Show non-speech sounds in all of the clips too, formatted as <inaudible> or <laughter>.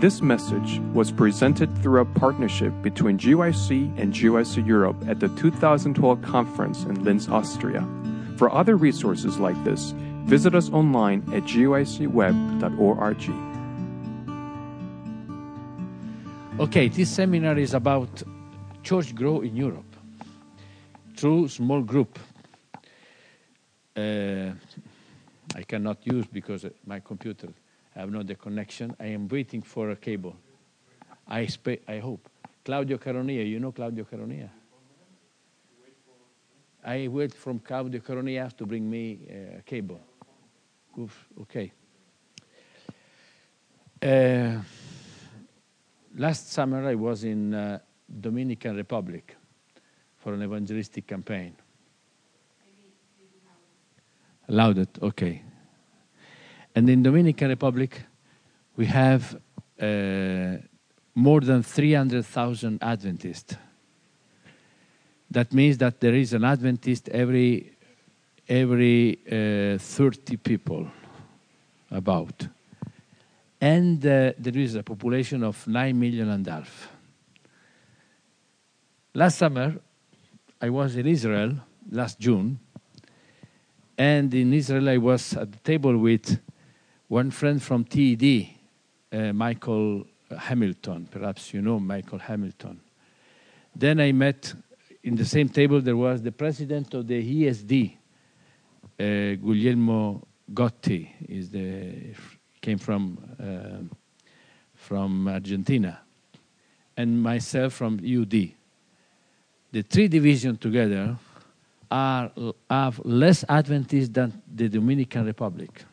This message was presented through a partnership between GYC and GYC Europe at the 2012 conference in Linz, Austria. For other resources like this, visit us online at gycweb.org. Okay, this seminar is about church grow in Europe through small group. Uh, I cannot use because my computer I have not the connection. I am waiting for a cable. I spe- I hope. Claudio Caronia, you know Claudio Caronia? I wait from Claudio Caronia to bring me uh, a cable. Oof, okay. Uh, last summer I was in uh, Dominican Republic for an evangelistic campaign. Louder, okay. And in Dominican Republic, we have uh, more than 300,000 Adventists. That means that there is an Adventist every every uh, 30 people, about. And uh, there is a population of 9 million and a half. Last summer, I was in Israel, last June, and in Israel I was at the table with one friend from TED, uh, Michael Hamilton, perhaps you know Michael Hamilton. Then I met in the same table, there was the president of the ESD, uh, Guglielmo Gotti, is the, came from, uh, from Argentina, and myself from UD. The three divisions together are, have less Adventists than the Dominican Republic.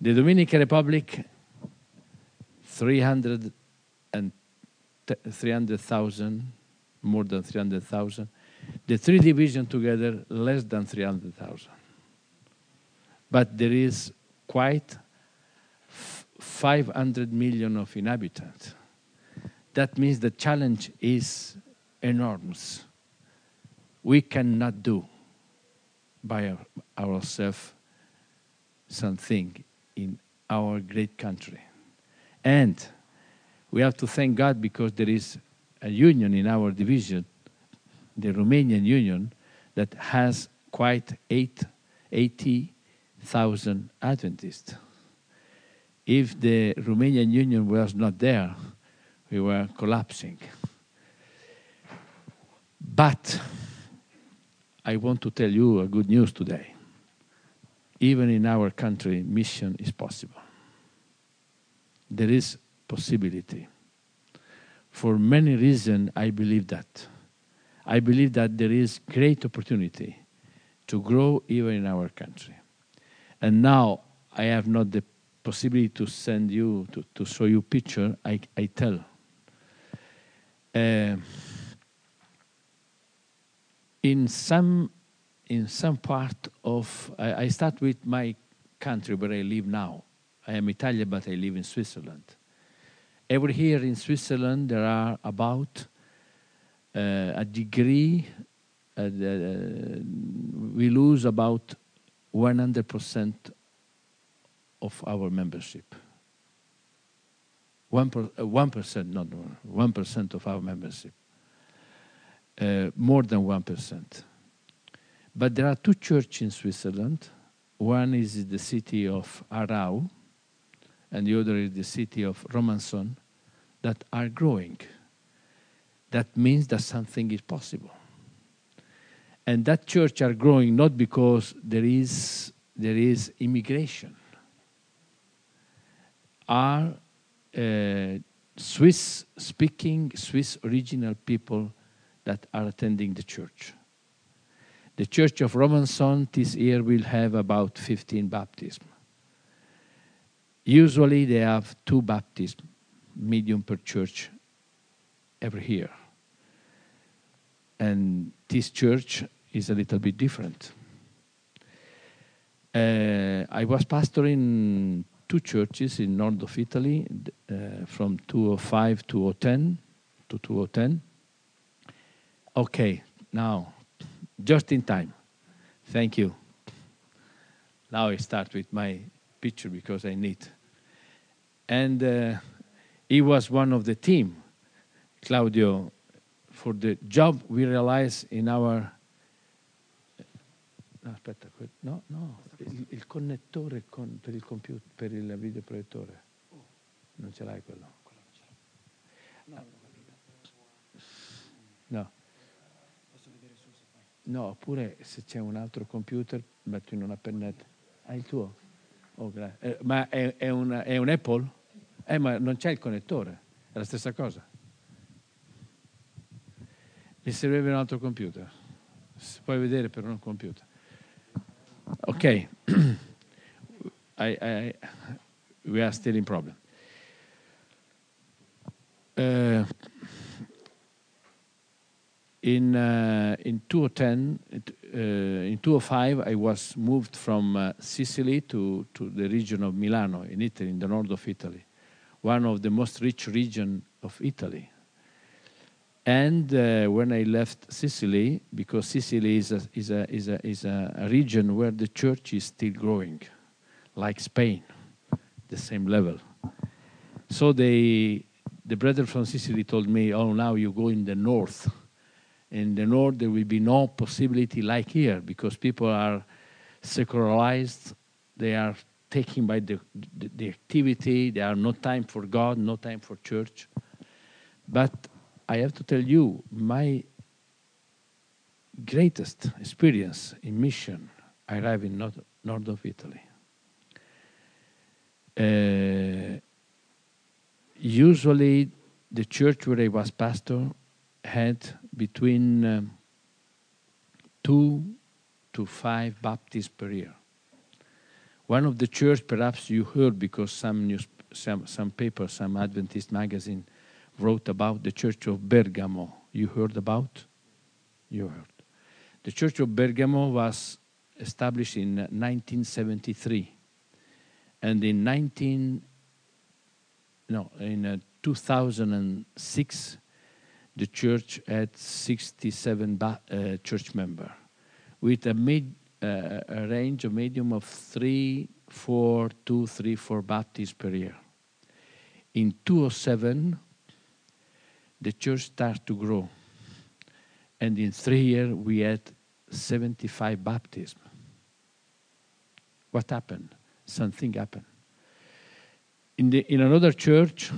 The Dominican Republic, 300 and 300,000, more than 300,000. The three divisions together, less than 300,000. But there is quite 500 million of inhabitants. That means the challenge is enormous. We cannot do by our, ourselves something in our great country. And we have to thank God because there is a union in our division, the Romanian Union, that has quite eight, 80,000 Adventists. If the Romanian Union was not there, we were collapsing. But I want to tell you a good news today even in our country, mission is possible. There is possibility. For many reasons, I believe that. I believe that there is great opportunity to grow even in our country. And now I have not the possibility to send you, to, to show you picture, I, I tell. Uh, in some in some part of, I, I, start with my country where I live now. I am Italian, but I live in Switzerland. Every year in Switzerland, there are about uh, a degree, uh, uh, we lose about 100% of our membership. 1%, per, 1% uh, not 1% of our membership. Uh, more than 1%. But there are two churches in Switzerland. One is the city of Aarau, and the other is the city of Romanshorn, that are growing. That means that something is possible. And that church are growing not because there is, there is immigration. Are uh, Swiss speaking, Swiss original people that are attending the church. The Church of Romanshorn this year will have about 15 baptisms. Usually they have two baptisms, medium per church, every year. And this church is a little bit different. Uh, I was pastoring two churches in north of Italy, uh, from 205 to 010 to 2010. Okay, now just in time. Thank you. Now I start with my picture because I need. and uh, he was one of the team, Claudio, for the job we realized in our. No, aspetta, no, no, il, il connettore con, per il computer, per il videoproiettore. Non ce l'hai quello? No. No, oppure se c'è un altro computer, metti in una pennetta. Hai il tuo? Oh, eh, ma è, è, una, è, un Apple? Eh, ma non c'è il connettore, è la stessa cosa. Mi servirebbe un altro computer. Si può vedere per un computer. Ok. <clears throat> I, I, we are still in problem. Uh, in uh, in 2010, uh, in 2005, I was moved from uh, Sicily to to the region of Milano in Italy, in the north of Italy, one of the most rich region of Italy. And uh, when I left Sicily, because Sicily is a, is a, is a, is a region where the church is still growing, like Spain, the same level. So they, the brother from Sicily told me, oh, now you go in the north in the north there will be no possibility like here because people are secularized. They are taken by the, the, the activity. There are no time for god no time for church. But i have to tell you my greatest experience in mission i arrived in north, north of italy. Uh, usually the church where i was pastor had between um, two to five baptisms per year. One of the church, perhaps you heard because some news, some some paper, some Adventist magazine wrote about the church of Bergamo. You heard about? You heard. The church of Bergamo was established in 1973, and in 19 no in uh, 2006 the church had 67 ba- uh, church members with a, mid, uh, a range of medium of three, four, two, three, four baptisms per year. In 2007, the church started to grow. And in three years, we had 75 baptisms. What happened? Something happened. In, the, in another church,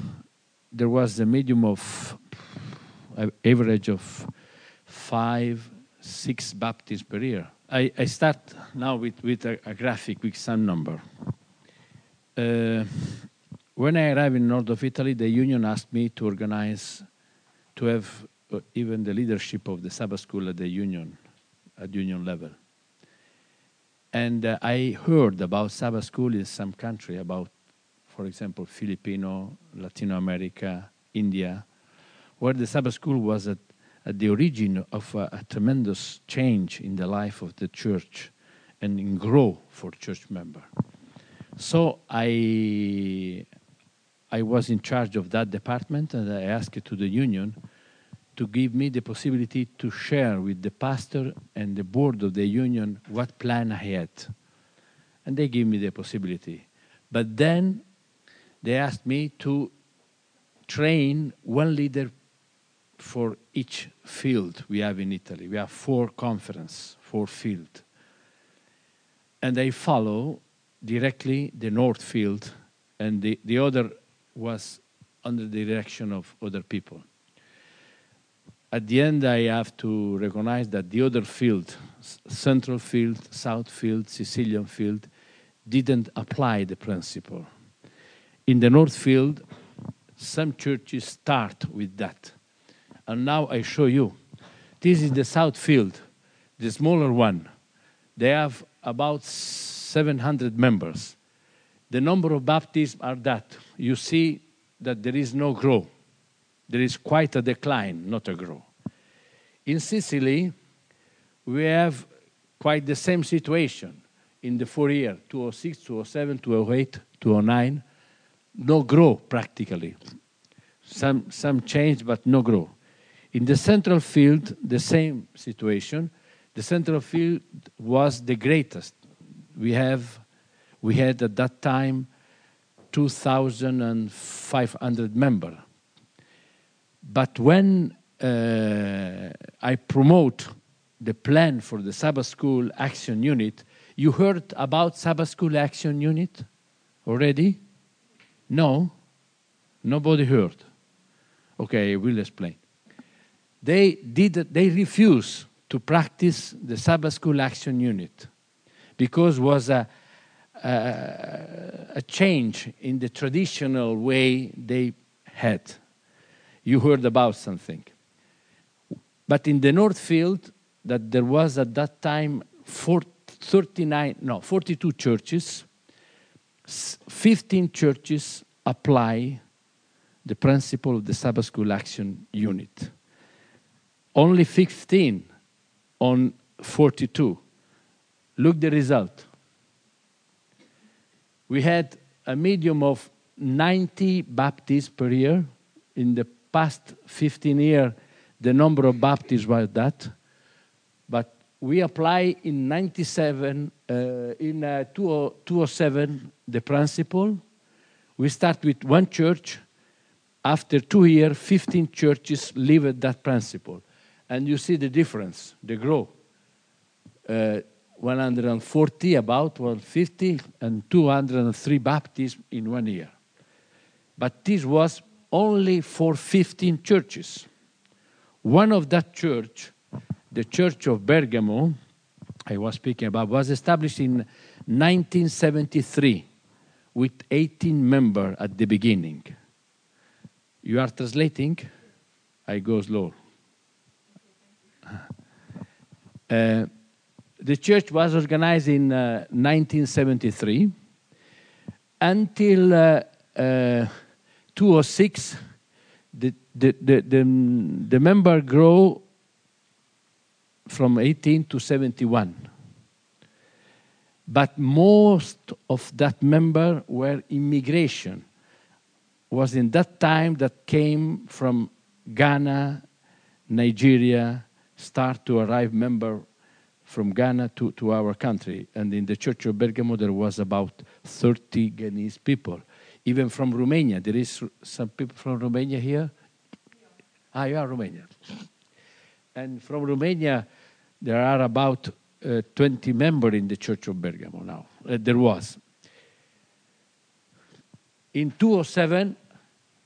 there was a medium of average of five, six baptisms per year. I, I start now with, with a, a graphic with some number. Uh, when I arrived in north of Italy, the union asked me to organize, to have uh, even the leadership of the Sabbath school at the union, at union level. And uh, I heard about Sabbath school in some country, about, for example, Filipino, Latino America, India, where the Sabbath school was at, at the origin of a, a, tremendous change in the life of the church and in growth for church member. So I, I was in charge of that department and I asked to the union to give me the possibility to share with the pastor and the board of the union what plan I had. And they gave me the possibility. But then they asked me to train one leader for each field we have in Italy. We have four conference, four field. And they follow directly the north field, and the, the other was under the direction of other people. At the end, I have to recognize that the other field, central field, south field, Sicilian field, didn't apply the principle. In the north field, some churches start with that and now I show you. This is the south field, the smaller one. They have about 700 members. The number of baptisms are that. You see that there is no growth. There is quite a decline, not a growth. In Sicily, we have quite the same situation in the four years 206, 207, 208, 209. No growth practically. Some, some change, but no growth. In the central field, the same situation. The central field was the greatest. We have, we had at that time 2,500 members. But when uh, I promote the plan for the Sabbath School Action Unit, you heard about Sabbath School Action Unit already? No? Nobody heard. Okay, I will explain. They did they refused to practice the Sabbath School Action Unit because it was a, a, a change in the traditional way they had. You heard about something. But in the Northfield, that there was at that time 39, no, 42 churches, 15 churches apply the principle of the Sabbath School Action Unit. Only 15 on 42. Look the result. We had a medium of 90 Baptists per year. In the past 15 years, the number of Baptists was that. But we apply in 97, uh, in uh, 207, the principle. We start with one church. After two years, 15 churches live that principle. And you see the difference, the growth. Uh, 140, about 150, and 203 baptisms in one year. But this was only for 15 churches. One of that church, the Church of Bergamo, I was speaking about, was established in 1973 with 18 members at the beginning. You are translating? I go slow. Uh, the church was organized in uh, 1973 until uh, uh 2006 the, the, the, the, the member grow from 18 to 71 but most of that member were immigration. Was in that time that came from ghana nigeria start to arrive member from Ghana to, to our country. And in the church of Bergamo, there was about 30 Ghanese people. Even from Romania. There is some people from Romania here? Ah, you are Romania. And from Romania, there are about uh, 20 members in the church of Bergamo now. Uh, there was. In 2007,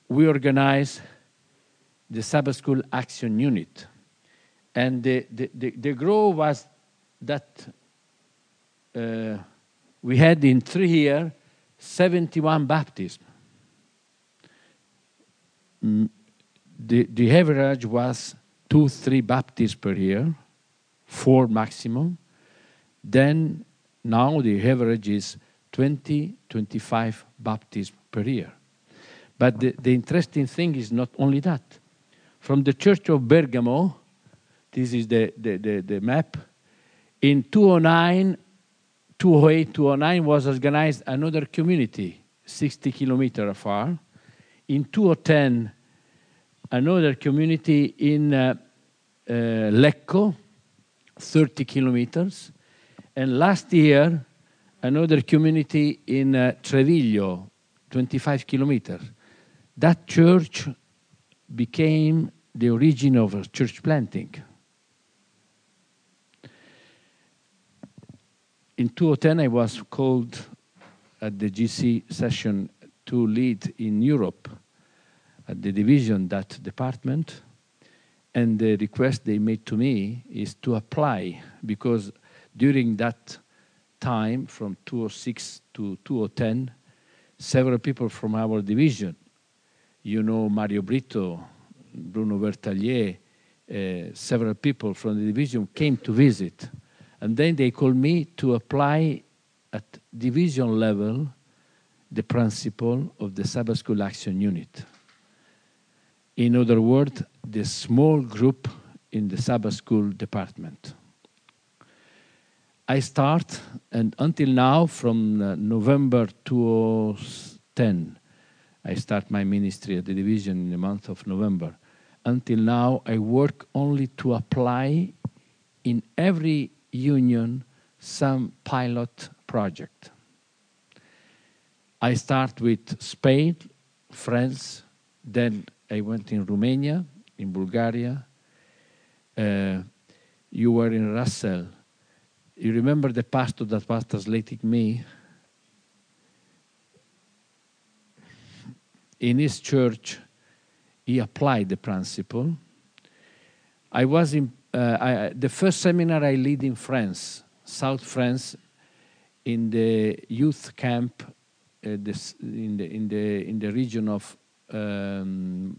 we organized the Sabbath School Action Unit. And the, the, the, the growth was that uh, we had in three years 71 baptisms. Mm, the, the average was two, three baptisms per year, four maximum. Then now the average is 20, 25 baptisms per year. But the, the interesting thing is not only that. From the church of Bergamo, this is the, the, the, the map, in 2009, 2008, 2009 was organized another community, 60 kilometers far. In 2010, another community in uh, uh, Lecco, 30 kilometers. And last year, another community in uh, Treviglio, 25 kilometers. That church became the origin of church planting. In 2010, I was called at the GC session to lead in Europe at the division that department. And the request they made to me is to apply because during that time, from 2006 to 2010, several people from our division, you know, Mario Brito, Bruno Vertallier, uh, several people from the division came to visit and then they called me to apply at division level the principle of the Sabbath School Action Unit. In other words, the small group in the Sabbath School department. I start, and until now, from uh, November 2010, I start my ministry at the division in the month of November. Until now, I work only to apply in every union some pilot project. I start with Spain, France, then I went in Romania, in Bulgaria. Uh, you were in Russell. You remember the pastor that was translating me? In his church, he applied the principle. I was in I, the first seminar I lead in France, South France, in the youth camp, uh, this, in the in the in the region of um,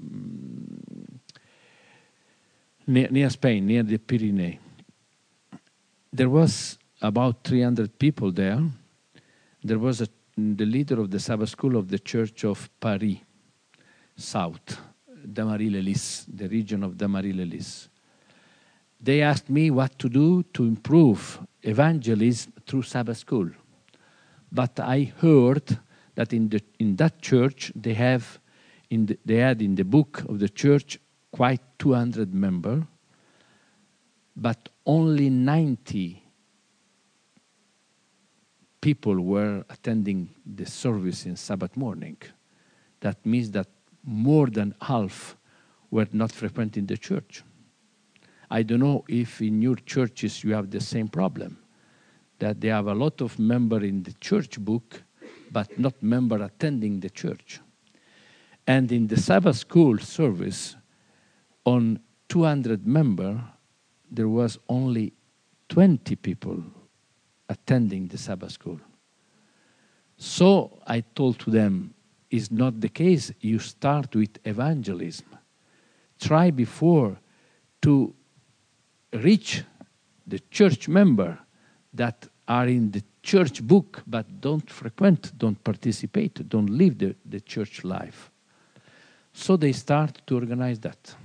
near, near Spain, near the Pyrenees. There was about 300 people there. There was a, the leader of the Sabbath school of the Church of Paris, South, Dammarie-lès-Lys, the region of Dammarie-lès-Lys. They asked me what to do to improve evangelism through Sabbath school. But I heard that in, the, in that church they have in the, they had in the book of the church quite 200 members, but only 90 people were attending the service in Sabbath morning. That means that more than half were not frequenting the church. I don't know if in your churches you have the same problem, that they have a lot of member in the church book, but not member attending the church. And in the Sabbath school service, on 200 member, there was only 20 people attending the Sabbath school. So I told to them, is not the case. You start with evangelism. Try before to reach the church member that are in the church book but don't frequent, don't participate, don't live the, the church life. So they start to organize that.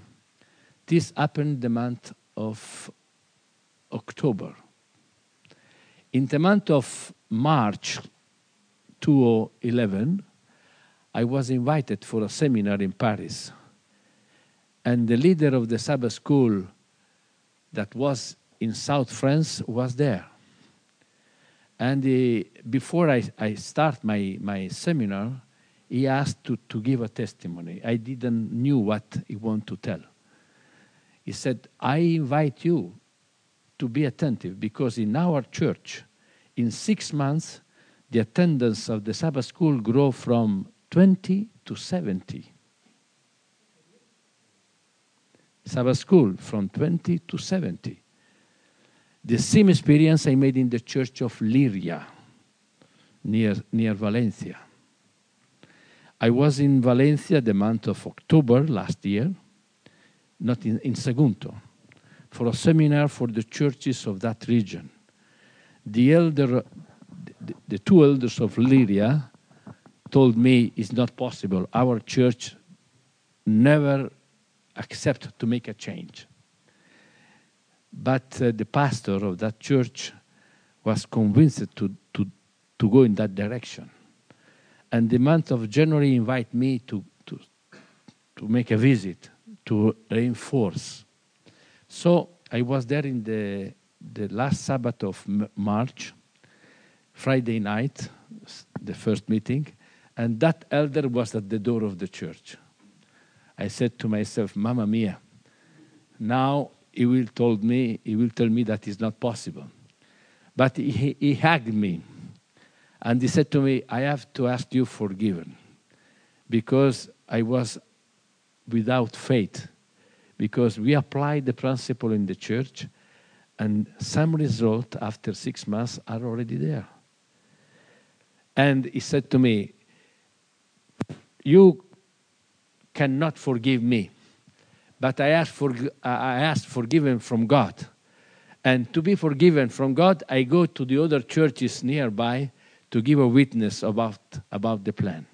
This happened the month of October. In the month of March 2011, I was invited for a seminar in Paris. And the leader of the Sabbath school that was in South France was there. And uh, before I, I start my, my seminar, he asked to, to give a testimony. I didn't knew what he wanted to tell. He said, I invite you to be attentive because in our church, in six months, the attendance of the Sabbath school grow from 20 to 70. Sabbath school from 20 to 70. The same experience I made in the church of Liria, near, near Valencia. I was in Valencia the month of October last year, not in, in Sagunto, for a seminar for the churches of that region. The elder, the, the two elders of Liria told me it's not possible. Our church never accept to make a change. But uh, the pastor of that church was convinced to, to, to go in that direction and the month of January invite me to, to, to make a visit, to reinforce. So I was there in the, the last Sabbath of March, Friday night, the first meeting, and that elder was at the door of the church. I said to myself, Mamma mia, now he will told me, he will tell me that is not possible. But he, he hugged me and he said to me, I have to ask you forgiven because I was without faith. Because we applied the principle in the church, and some result after six months are already there. And he said to me, You cannot forgive me, but I ask, for, I ask forgiven from God. And to be forgiven from God, I go to the other churches nearby to give a witness about, about the plan.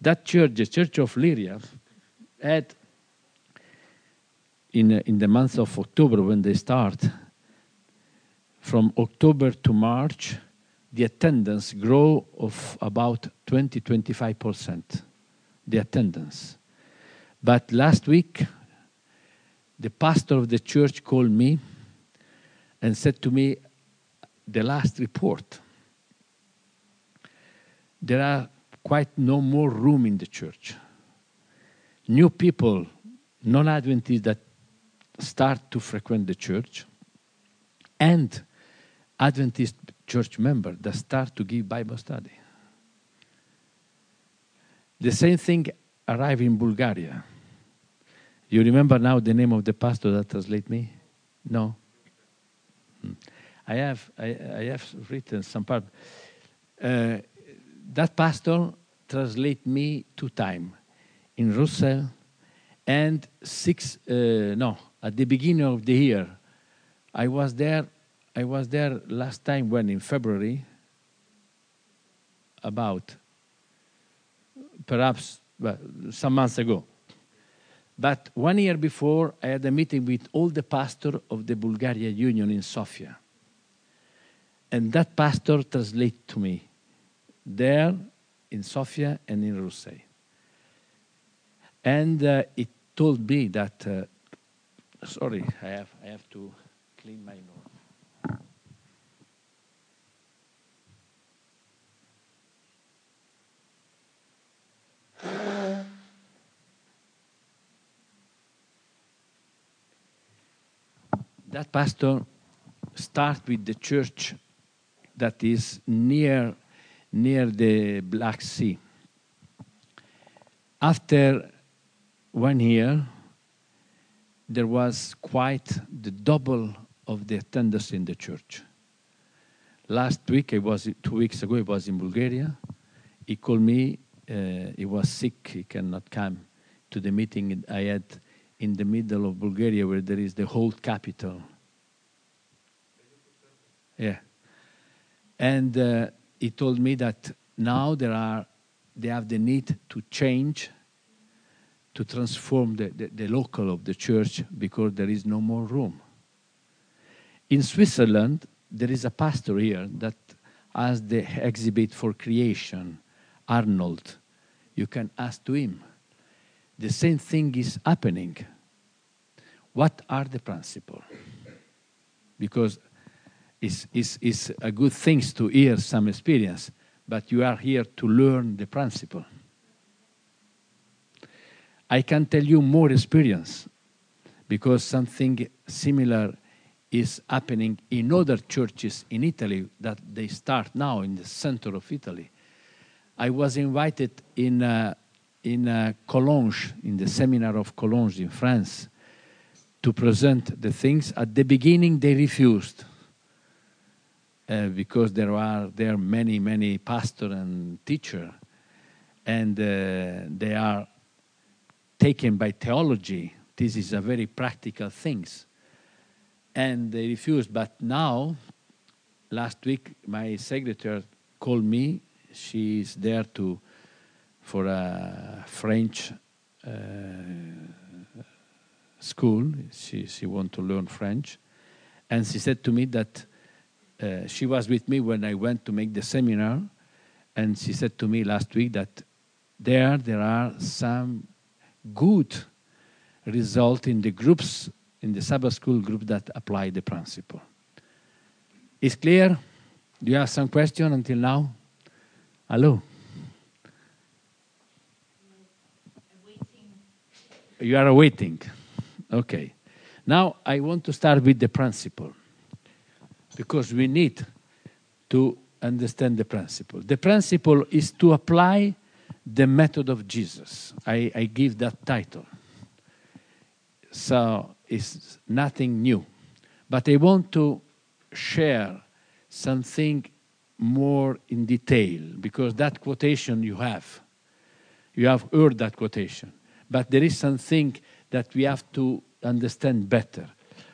That church, the Church of Liria, had in, in the month of October when they start, from October to March, the attendance grow of about 20 25% the attendance but last week the pastor of the church called me and said to me the last report there are quite no more room in the church. New people, non Adventists that start to frequent the church, and Adventist church members that start to give Bible study. The same thing arrived in Bulgaria. You remember now the name of the pastor that translate me? No. Hmm. I have I, I have written some part. Uh, that pastor translate me two times in Russell and six uh, no at the beginning of the year I was there I was there last time when in February about perhaps well, some months ago but one year before I had a meeting with all the pastors of the Bulgaria Union in Sofia and that pastor translated to me there in Sofia and in Roussay. And uh, it told me that, uh, sorry, I have, I have to clean my nose. <laughs> That pastor start with the church that is near near the Black Sea. After one year, there was quite the double of the attendance in the church. Last week, I was two weeks ago. I was in Bulgaria. He called me. Uh, he was sick. He cannot come to the meeting I had in the middle of Bulgaria, where there is the whole capital. Yeah, and. Uh, he told me that now there are, they have the need to change, to transform the, the, the local of the church because there is no more room. In Switzerland, there is a pastor here that has the exhibit for creation, Arnold. You can ask to him. The same thing is happening. What are the principles? Because it's, is, is a good thing to hear some experience, but you are here to learn the principle. I can tell you more experience because something similar is happening in other churches in Italy that they start now in the center of Italy. I was invited in, uh, in uh, Collonges, in the seminar of Collonges in France, to present the things. At the beginning, they refused uh, because there are there are many many pastor and teacher, and uh, they are taken by theology. This is a very practical things, and they refused. But now, last week, my secretary called me. She is there to for a French uh, school. She she want to learn French, and she said to me that uh, she was with me when I went to make the seminar, and she said to me last week that there there are some good result in the groups in the Sabbath school group that apply the principle. Is clear? Do you have some question until now? Hello. You are waiting. Okay. Now I want to start with the principle because we need to understand the principle. The principle is to apply the method of Jesus. I, I give that title. So it's nothing new. But I want to share something more in detail because that quotation you have, you have heard that quotation. But there is something that we have to understand better.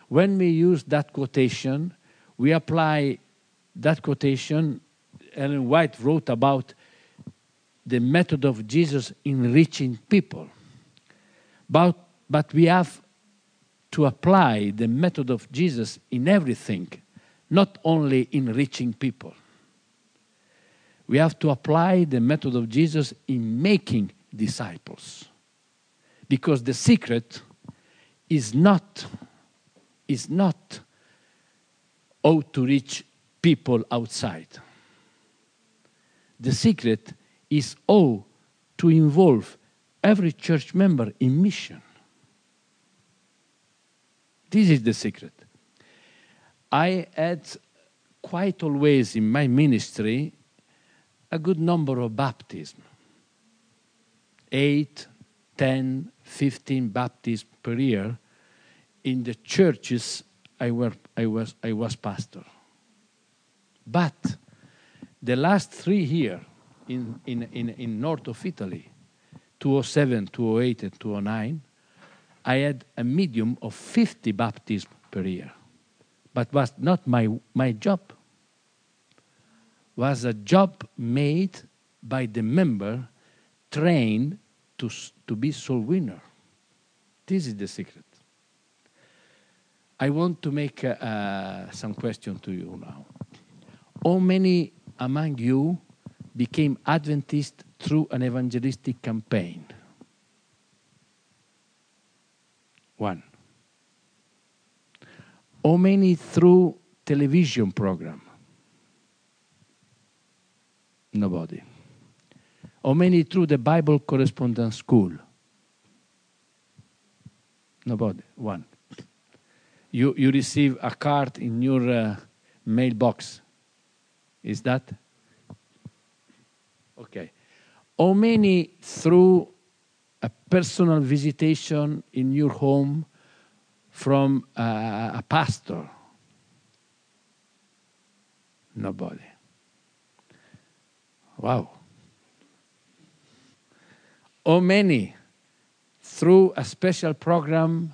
When we use that quotation, we apply that quotation. Ellen White wrote about the method of Jesus in reaching people. But, but we have to apply the method of Jesus in everything, not only in reaching people. We have to apply the method of Jesus in making disciples. Because the secret is not, is not how to reach people outside. The secret is all to involve every church member in mission. This is the secret. I had quite always in my ministry a good number of baptisms eight, ten, fifteen baptisms per year in the churches I, were, I, was, I was pastor. But the last three years in, in, in, in north of Italy, 207, 208, and 209, I had a medium of 50 baptisms per year. But was not my, my job. Was a job made by the member trained to, to be soul winner. This is the secret. I want to make uh, uh, some question to you now. How many among you became Adventist through an evangelistic campaign? One. How many through television program? Nobody. How many through the Bible correspondence school? Nobody. One. You, you receive a card in your uh, mailbox. Is that? Okay. How many through a personal visitation in your home from uh, a pastor? Nobody. Wow. How many through a special program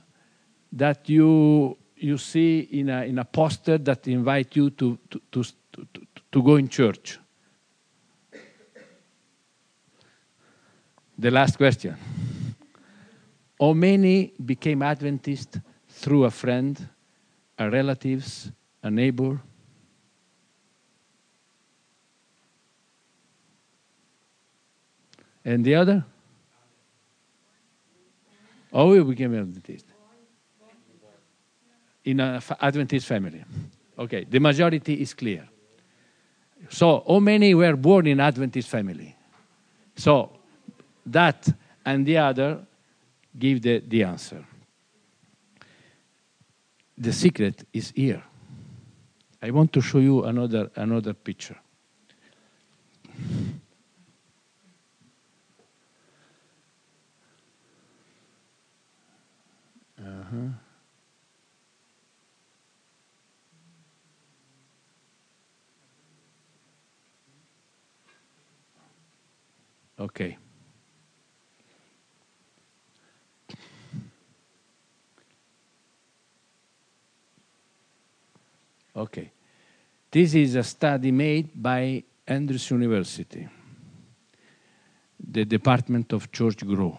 that you you see in a, in a poster that invite you to, to, to, to, to go in church? The last question. How many became Adventist through a friend, a relatives, a neighbor? And the other? Oh, we became Adventist. In an Adventist family. Okay, the majority is clear. So, how many were born in Adventist family? So, that and the other give the, the answer. The secret is here. I want to show you another, another picture. Uh-huh. Okay. Okay. This is a study made by Andrews University, the Department of Church Grow.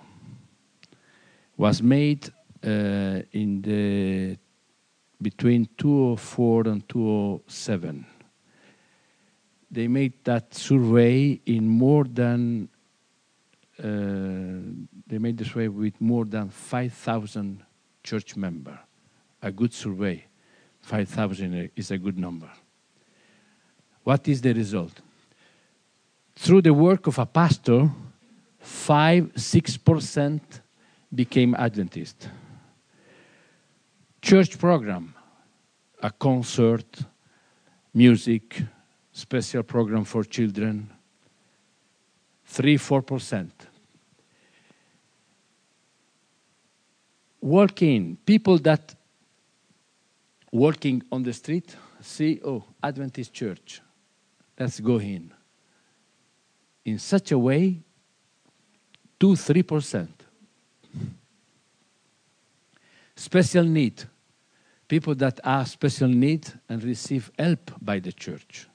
Was made in the between 204 and 207. They made that survey in more than uh, they made the survey with more than 5,000 church members. A good survey. 5,000 is a good number. What is the result? Through the work of a pastor, 5 6% became Adventist. Church program, a concert, music, special program for children, 3 4%. Walking, people that walking on the street see, oh, Adventist church, let's go in. In such a way, 2 3%. Special need, people that have special need and receive help by the church.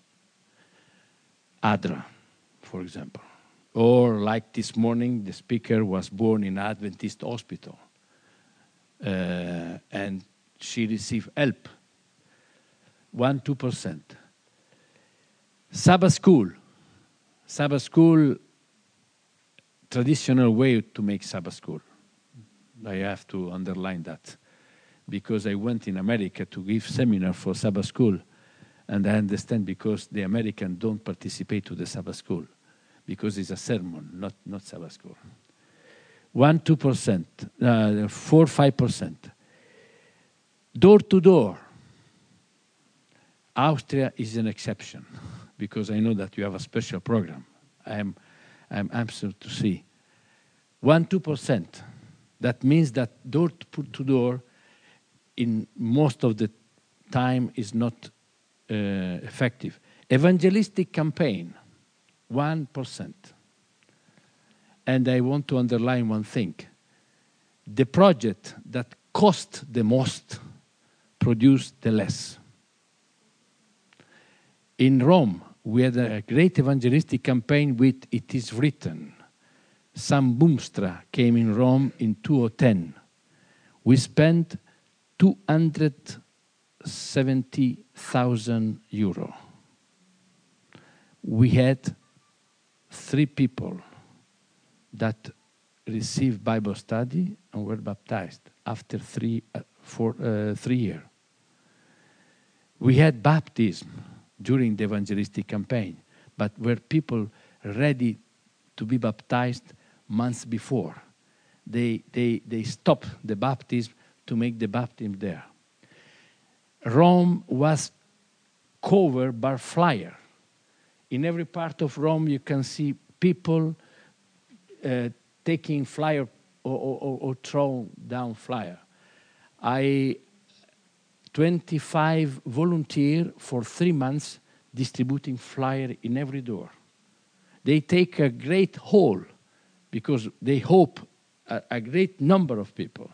ADRA, for example. Or like this morning, the speaker was born in Adventist hospital. Uh, and she received help. One, two percent. Sabbath school. Sabbath school, traditional way to make Sabbath school. I have to underline that because I went in America to give seminar for Sabbath school, and I understand because the Americans don't participate to the Sabbath school, because it's a sermon, not, not Sabbath school. 1 2%, uh, 4 5%. Door to door. Austria is an exception because I know that you have a special program. I am I'm anxious to see. 1 2%. That means that door to door in most of the time is not uh, effective. Evangelistic campaign, 1%. And I want to underline one thing. The project that cost the most produced the less. In Rome, we had a great evangelistic campaign with It Is Written. Sam Boonstra came in Rome in 2010. We spent 270,000 euro. We had three people that received Bible study and were baptized after three, uh, four, uh, three years. We had baptism during the evangelistic campaign, but were people ready to be baptized months before? They, they, they stopped the baptism to make the baptism there. Rome was covered by flyer. In every part of Rome, you can see people uh, taking flyer or, or, or throw down flyer. I 25 volunteer for three months distributing flyer in every door. They take a great hall because they hope a, a great number of people.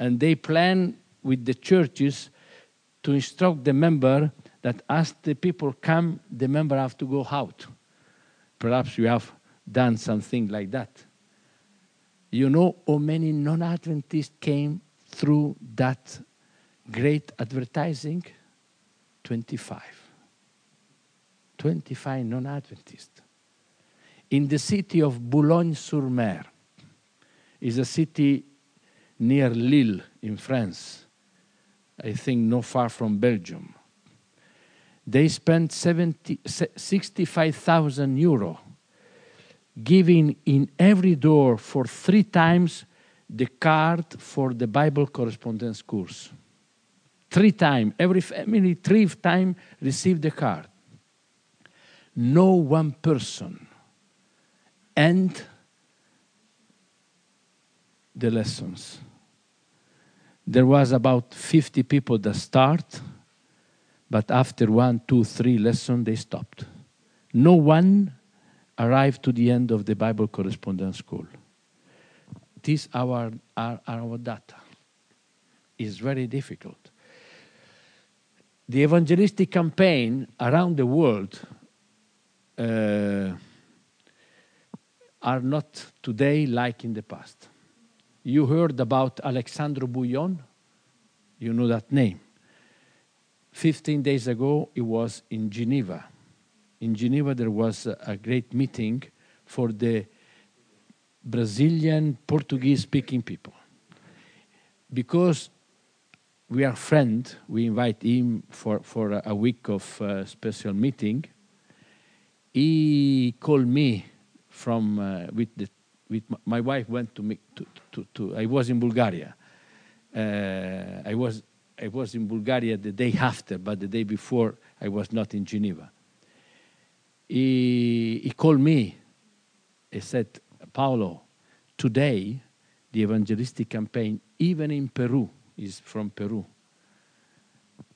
And they plan with the churches to instruct the member that as the people come, the member have to go out. Perhaps you have done something like that. You know how many non-Adventists came through that great advertising? 25. 25 non-Adventists. In the city of Boulogne-sur-Mer, is a city near Lille in France, I think not far from Belgium. They spent 65,000 euro giving in every door for three times the card for the Bible correspondence course. Three times, every family three times received the card. No one person and the lessons. There was about 50 people that start, but after one, two, three lessons, they stopped. No one arrived to the end of the Bible correspondence school. This our, our, data is very difficult. The evangelistic campaign around the world uh, are not today like in the past. You heard about Alejandro Bullón, you know that name. 15 days ago, he was in Geneva in Geneva, there was a great meeting for the Brazilian Portuguese speaking people. Because we are friends, we invite him for, for a week of uh, special meeting. He called me from uh, with the with my wife went to, me, to, to, to I was in Bulgaria. Uh, I was I was in Bulgaria the day after, but the day before I was not in Geneva he, he called me. He said, Paolo, today the evangelistic campaign, even in Peru, is from Peru.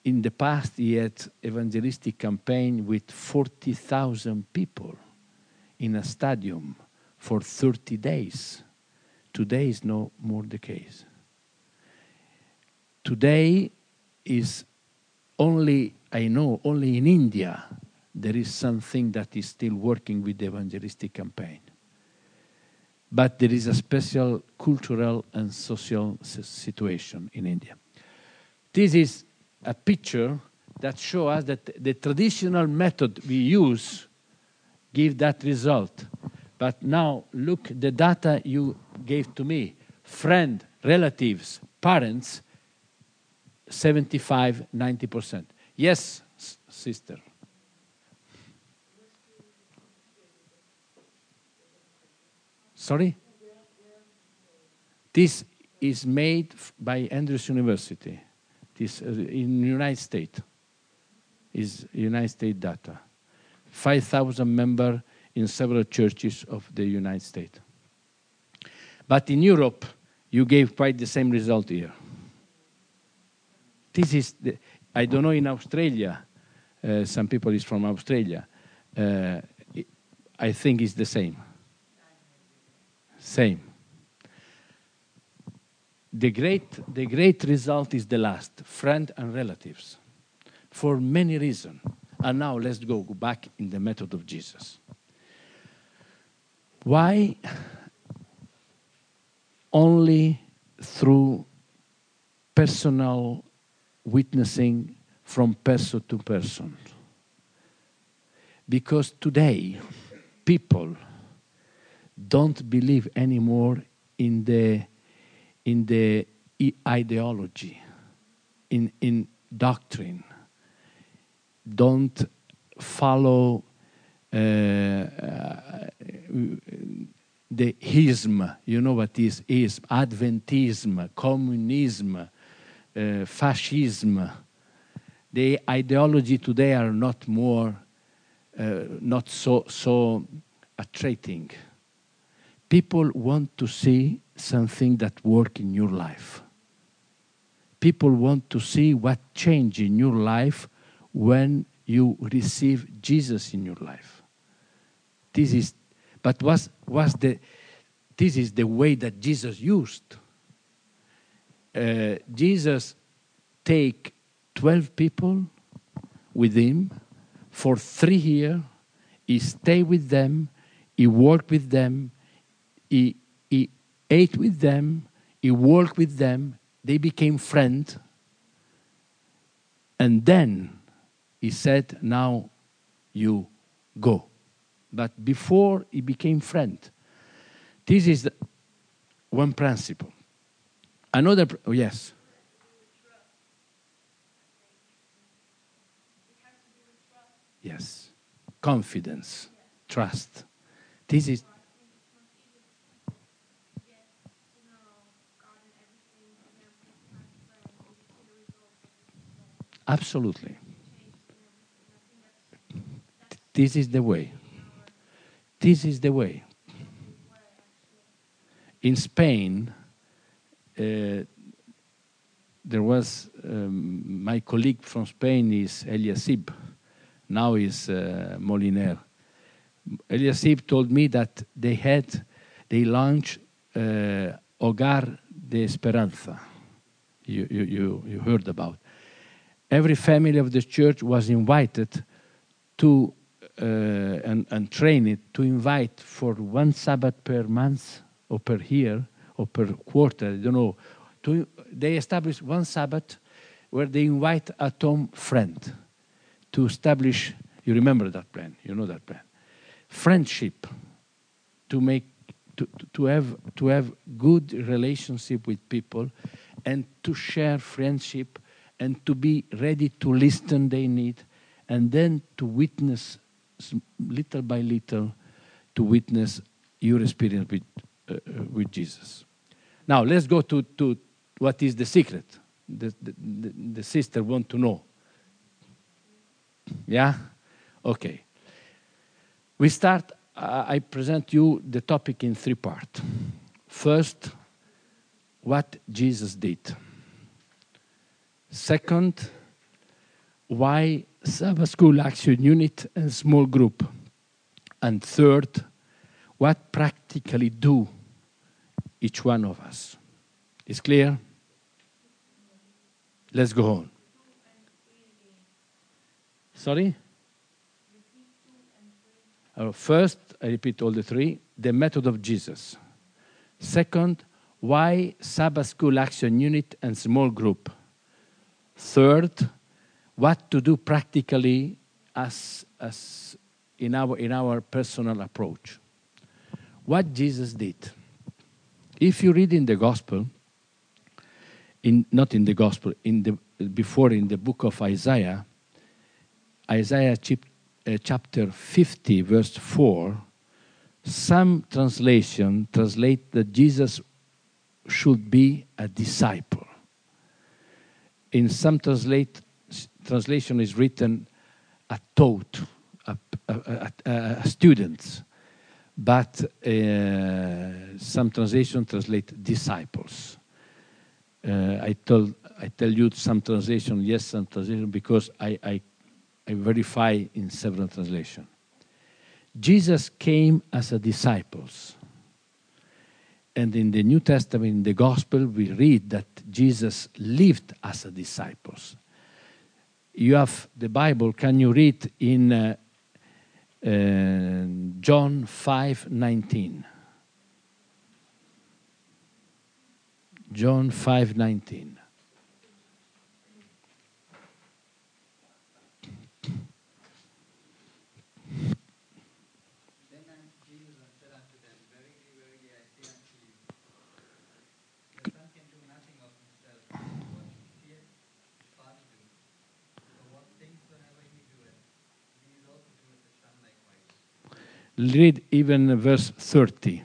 In the past, he had evangelistic campaign with 40,000 people in a stadium for 30 days. Today is no more the case. Today is only, I know, only in India there is something that is still working with the evangelistic campaign. But there is a special cultural and social situation in India. This is a picture that shows us that the traditional method we use give that result. But now look the data you gave to me. Friend, relatives, parents, 75, 90%. Yes, sister. Sorry? This is made by Andrews University. This uh, in United States is United States data. 5,000 members in several churches of the United States. But in Europe, you gave quite the same result here. This is, the, I don't know in Australia, uh, some people is from Australia. Uh, I think it's the same. Same. The great, the great result is the last, friend and relatives, for many reasons. And now let's go back in the method of Jesus. Why only through personal witnessing from person to person? Because today, people don't believe anymore in the, in the ideology, in, in doctrine, don't follow uh, uh, the ism, you know what is ism, Adventism, communism, uh, fascism. The ideology today are not more, uh, not so, so attracting. People want to see something that work in your life. People want to see what change in your life when you receive Jesus in your life. This is, but was was the, this is the way that Jesus used. Uh, Jesus take twelve people with him for three years. He stay with them. He worked with them. He he ate with them. He worked with them. They became friends. And then he said, Now you go. But before he became friend, this is the one principle. Another, oh, yes. Yes. Confidence, trust. This is. Absolutely. This is the way. This is the way. In Spain, uh, there was um, my colleague from Spain is Eliasib, now is uh, Moliner. Eliasib told me that they had, they launched uh, Hogar de Esperanza. You, you, you, you heard about. Every family of the church was invited to Uh, and, and train it to invite for one Sabbath per month or per year or per quarter, I don't know. To, they establish one Sabbath where they invite a Tom friend to establish, you remember that plan, you know that plan. Friendship to make to, to have to have good relationship with people and to share friendship and to be ready to listen they need and then to witness little by little to witness your experience with, uh, uh, with Jesus. Now, let's go to, to what is the secret. The, the, the, the sister want to know. Yeah? Okay. We start, uh, I present you the topic in three parts. First, what Jesus did. Second, why Sabbath School Action Unit and small group. And third, what practically do each one of us. Is clear? Let's go on. Sorry? Uh, first, I repeat all the three the method of Jesus. Second, why Sabbath School Action Unit and small group. Third, what to do practically as, as in, our, in our personal approach. What Jesus did. If you read in the Gospel, in, not in the Gospel, in the, before in the book of Isaiah, Isaiah chip, uh, chapter 50, verse 4, some translation translate that Jesus should be a disciple. In some translate, translation is written a taught, a, a, a, a student, but uh, some translation translate disciples. Uh, I told I tell you some translation yes, some translation because I, I, I verify in several translation. Jesus came as a disciples. And in the New Testament, in the Gospel, we read that Jesus lived as a disciples you have the Bible, can you read in uh, uh, John 5 19? John 5 19. Which hath sent me.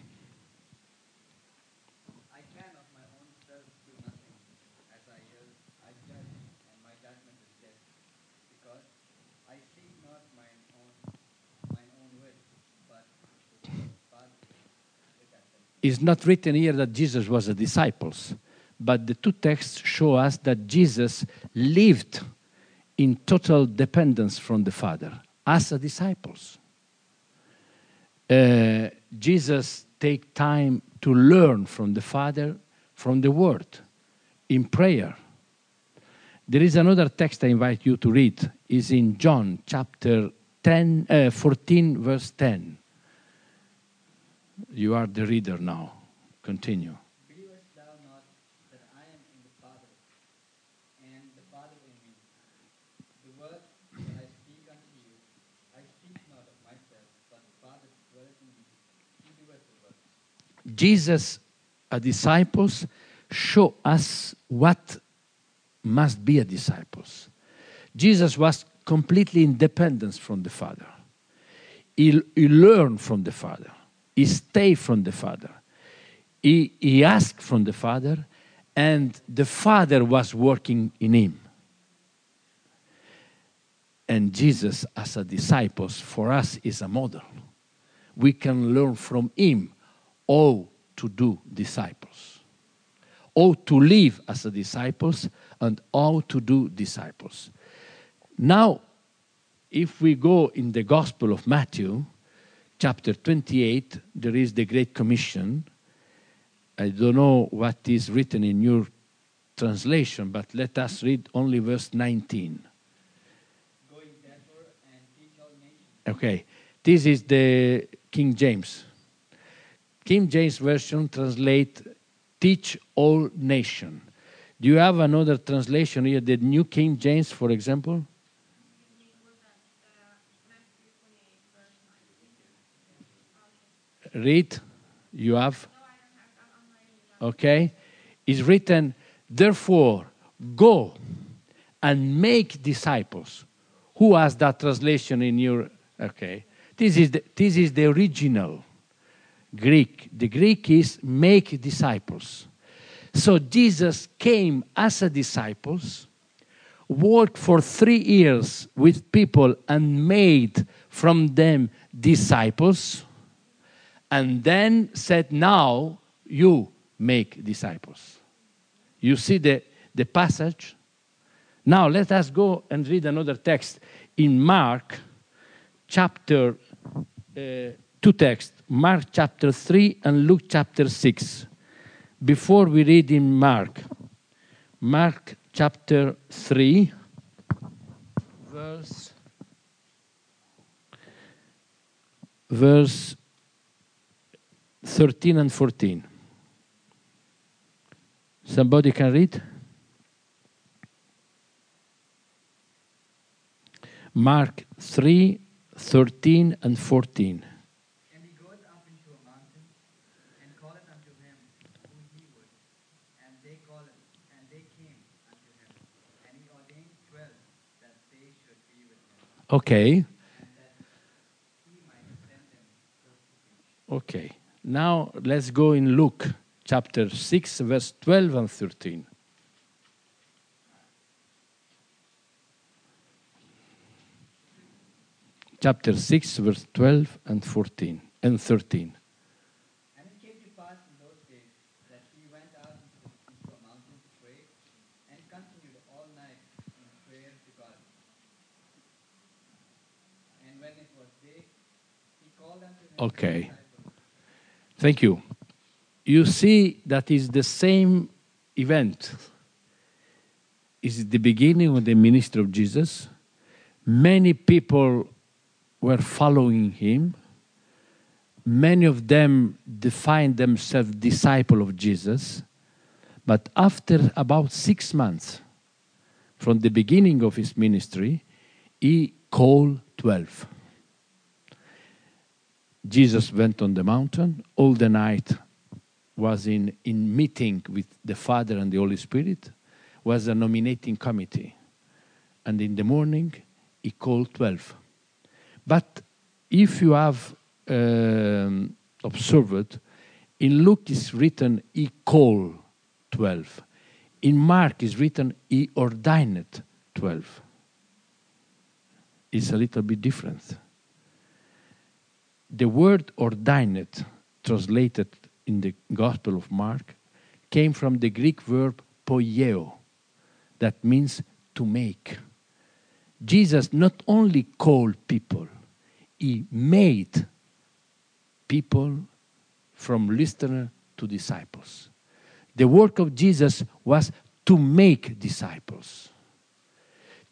It's not written here that Jesus was a disciples, but the two texts show us that Jesus lived in total dependence from the Father as a disciples. Uh, Jesus take time to learn from the Father, from the Word, in prayer. There is another text I invite you to read. is in John chapter 10, uh, 14, verse 10. You are the reader now. Continue. Believest thou not that I am in the Father, and the Father in me? The words that I speak unto you, I speak not of myself, but the Father dwelleth in me. He doeth the works. Jesus, disciples, show us what must be a disciples. Jesus was completely independent from the Father. He, he learned from the Father. He stayed from the Father. He, he asked from the Father, and the Father was working in him. And Jesus, as a disciples, for us is a model. We can learn from him how to do disciples, how to live as a disciples, and how to do disciples. Now, if we go in the Gospel of Matthew, chapter 28, there is the Great Commission. I don't know what is written in your translation, but let us read only verse 19. Going therefore and teach all nations. Okay, this is the King James. King James version translate teach all nation. Do you have another translation here, the New King James, for example? Read. You have? Okay. It's written, therefore, go and make disciples. Who has that translation in your? Okay. This is the, this is the original Greek. The Greek is make disciples. So Jesus came as a disciples, worked for three years with people and made from them disciples, and then said, Now you make disciples. You see the, the passage? Now let us go and read another text in Mark chapter, uh, two texts, Mark chapter 3 and Luke chapter 6. Before we read in Mark, Mark chapter 3, verse, verse 13 and 14. Somebody can read? Mark 3, 13 and 14. And he goeth up into a mountain, and calleth unto him whom he would. And they called, and they came unto him. And he ordained twelve that they should be with him, Okay, and that he might send them forth to preach. Okay. Now let's go in Luke chapter 6, verse 12 and 13. Chapter 6, verse 12 and 14 and 13. And it came to pass in those days that he went out into, the, into a mountain to pray, and continued all night in prayer to God. And when it was day, he called unto him Okay. Thank you. You see, that is the same event. Is the beginning of the ministry of Jesus. Many people were following him. Many of them defined themselves disciple of Jesus. But after about six months from the beginning of his ministry, he called 12. Jesus went on the mountain all the night was in, in meeting with the Father and the Holy Spirit, was a nominating committee. And in the morning, he called 12. But if you have um, observed, in Luke is written, he called 12. In Mark is written, he ordained 12. It's a little bit different the word ordained, translated in the Gospel of Mark, came from the Greek verb poieo, that means to make. Jesus not only called people, he made people from listener to disciples. The work of Jesus was to make disciples,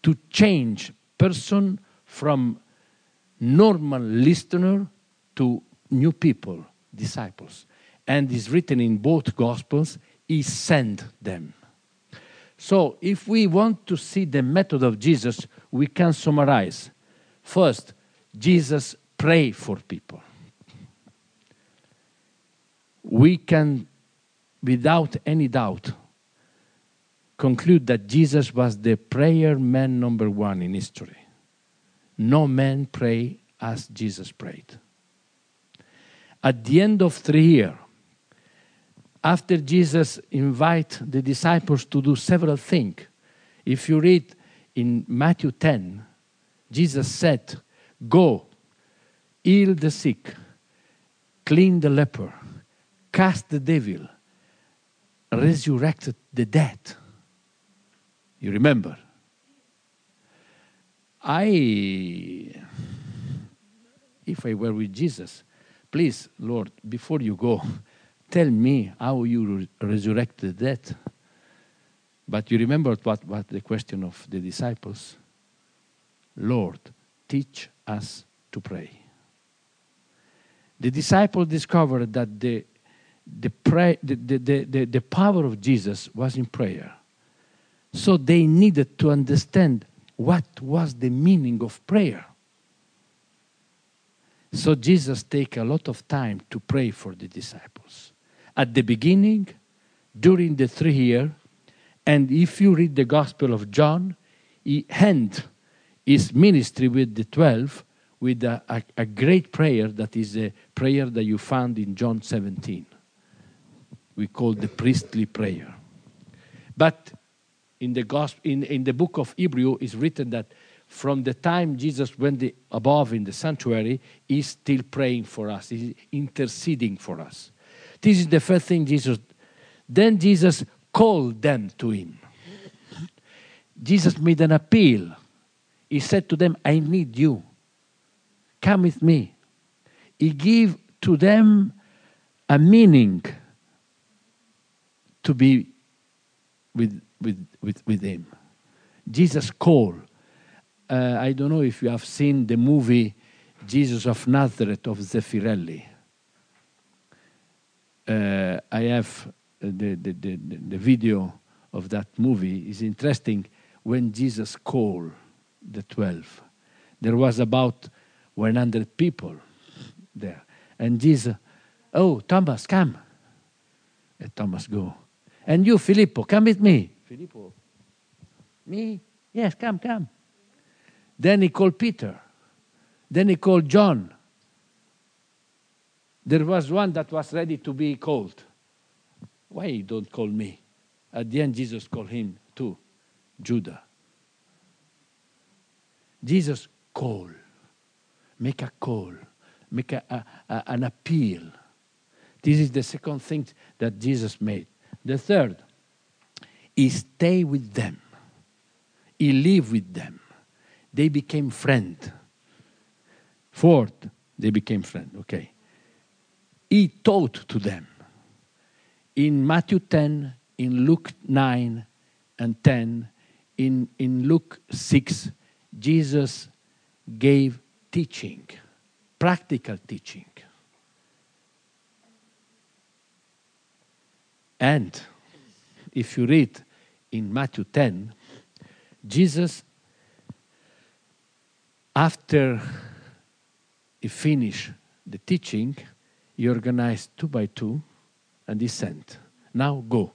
to change person from normal listener to new people, disciples. And is written in both Gospels, He sent them. So, if we want to see the method of Jesus, we can summarize. First, Jesus prayed for people. We can, without any doubt, conclude that Jesus was the prayer man number one in history. No man prayed as Jesus prayed. At the end of three years, after Jesus invite the disciples to do several things, if you read in Matthew 10, Jesus said, Go, heal the sick, clean the leper, cast the devil, resurrected the dead. You remember? I, if I were with Jesus, please, Lord, before you go, <laughs> tell me how you re- resurrect the dead. But you remember what, what the question of the disciples? Lord, teach us to pray. The disciples discovered that the, the, pray, the, the, the, the power of Jesus was in prayer. So they needed to understand what was the meaning of prayer. So Jesus take a lot of time to pray for the disciples. At the beginning, during the three year, and if you read the Gospel of John, he end his ministry with the twelve with a, a, a great prayer that is a prayer that you found in John 17. We call the priestly prayer. But in the gospel, in, in the book of Hebrew is written that from the time Jesus went above in the sanctuary, he's still praying for us, he's interceding for us. This is the first thing Jesus. Then Jesus called them to him. Jesus made an appeal. He said to them, I need you. Come with me. He gave to them a meaning to be with, with, with, with him. Jesus called. Uh, I don't know if you have seen the movie Jesus of Nazareth of Zeffirelli. Uh, I have the, the, the, the video of that movie. It's interesting when Jesus called the 12. There was about 100 people there. And Jesus, oh, Thomas, come. And Thomas go. And you, Filippo, come with me. Filippo, me? Yes, come, come. Then he called Peter. Then he called John. There was one that was ready to be called. Why you don't call me? At the end, Jesus called him too, Judah. Jesus call, make a call, make a, a, a- an appeal. This is the second thing that Jesus made. The third, he stay with them. He live with them. They became friend. Fourth, they became friend. Okay. He taught to them. In Matthew 10, in Luke 9 and 10, in, in Luke 6, Jesus gave teaching, practical teaching. And if you read in Matthew 10, Jesus, after he finished the teaching, he organized two by two and he sent. Now go.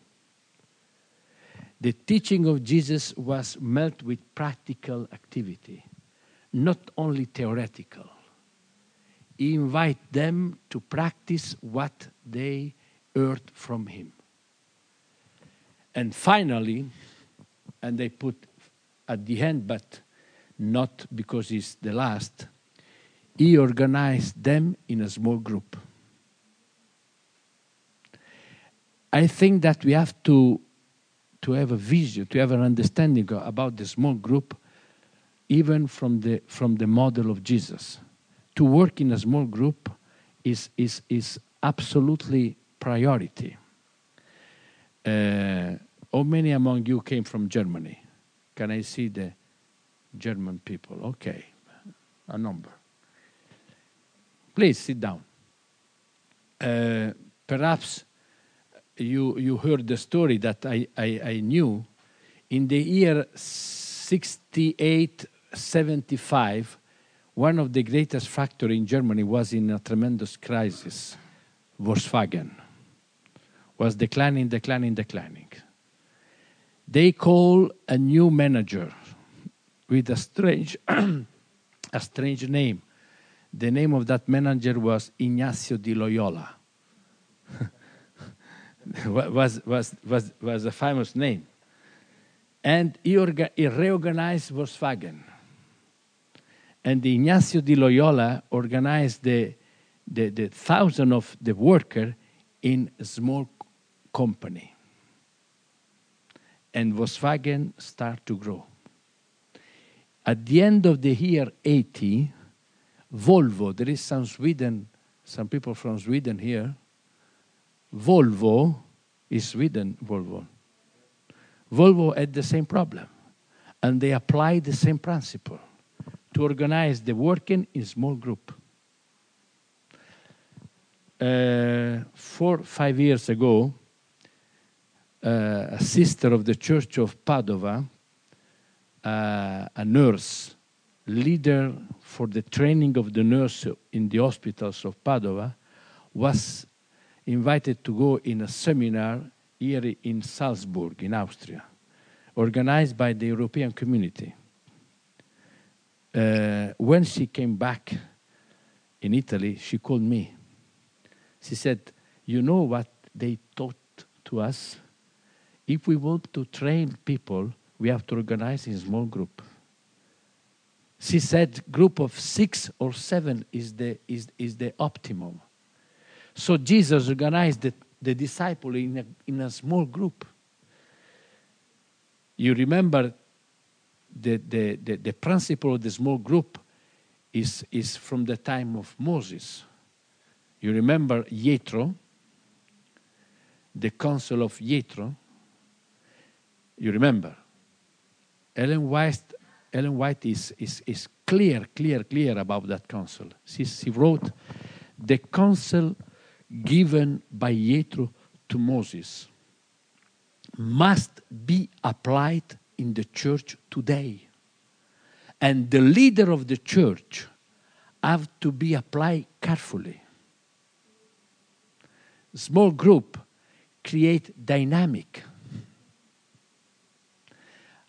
The teaching of Jesus was met with practical activity, not only theoretical. He invited them to practice what they heard from him. And finally, and they put at the end, but not because it's the last, he organized them in a small group. I think that we have to, to have a vision, to have an understanding about the small group, even from the, from the model of Jesus. To work in a small group is, is, is absolutely priority. Uh, how many among you came from Germany? Can I see the German people? Okay, a number. Please sit down. Uh, perhaps you, you heard the story that I, I, I knew. In the year 68 75, one of the greatest factories in Germany was in a tremendous crisis. Volkswagen was declining, declining, declining. They call a new manager with a strange, <clears throat> a strange name. The name of that manager was Ignacio di Loyola. <laughs> was, was, was, was a famous name. And he, orga- he reorganized Volkswagen. And Ignacio di Loyola organized the, the, the thousand of the worker in a small company. And Volkswagen start to grow. At the end of the year 80, Volvo, there is some Sweden, some people from Sweden here. Volvo is Sweden, Volvo. Volvo had the same problem. And they applied the same principle to organize the working in small group. Uh, four, five years ago, uh, a sister of the Church of Padova, uh, a nurse, leader for the training of the nurse in the hospitals of Padova, was invited to go in a seminar here in Salzburg, in Austria, organized by the European community. Uh, when she came back in Italy, she called me. She said, You know what they taught to us? If we want to train people, we have to organize in small group. She said group of six or seven is the, is, is the optimum. So Jesus organized the, the disciple in a, in a small group. You remember the, the, the, the principle of the small group is, is from the time of Moses. You remember Jethro, the council of Jethro? You remember? Ellen White, Ellen White is, is, is clear, clear, clear about that council. She, she wrote, The counsel given by Jethro to Moses must be applied in the church today. And the leader of the church have to be applied carefully. Small group create dynamic.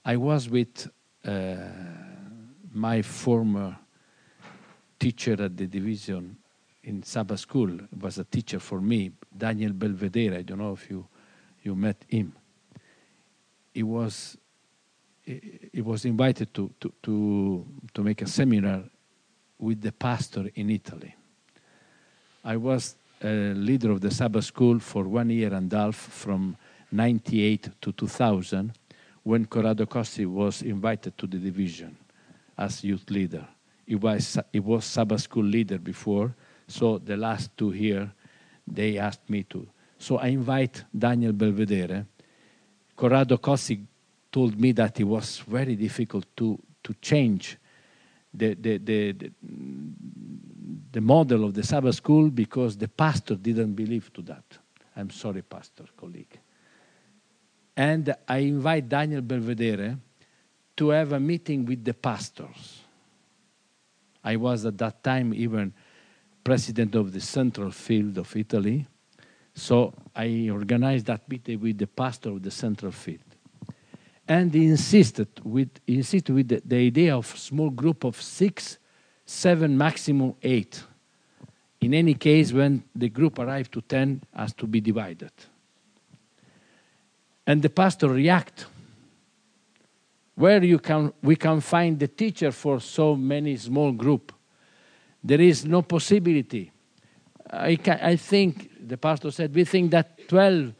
I was with uh, my former teacher at the division in Sabbath school was a teacher for me, Daniel Belvedere. I don't know if you, you met him. He was, he he was invited to, to, to, to make a seminar with the pastor in Italy. I was a leader of the Sabbath school for one year and a half from 98 to 2000 when Corrado Cozzi was invited to the division as youth leader. He was, he was Sabbath school leader before, so the last two here, they asked me to. So I invite Daniel Belvedere. Corrado Cozzi told me that it was very difficult to, to change the, the, the, the, the model of the Sabbath school because the pastor didn't believe to that. I'm sorry, pastor, colleague. And I invite Daniel Belvedere to have a meeting with the pastors. I was at that time even president of the Central Field of Italy. So I organized that meeting with the pastor of the Central Field. And he insisted with, he insisted with the, the idea of a small group of six, seven, maximum eight. In any case, when the group arrived to 10, has to be divided. And the pastor react. Where you can, we can find the teacher for so many small group. There is no possibility. I, ca I think, the pastor said, we think that 12,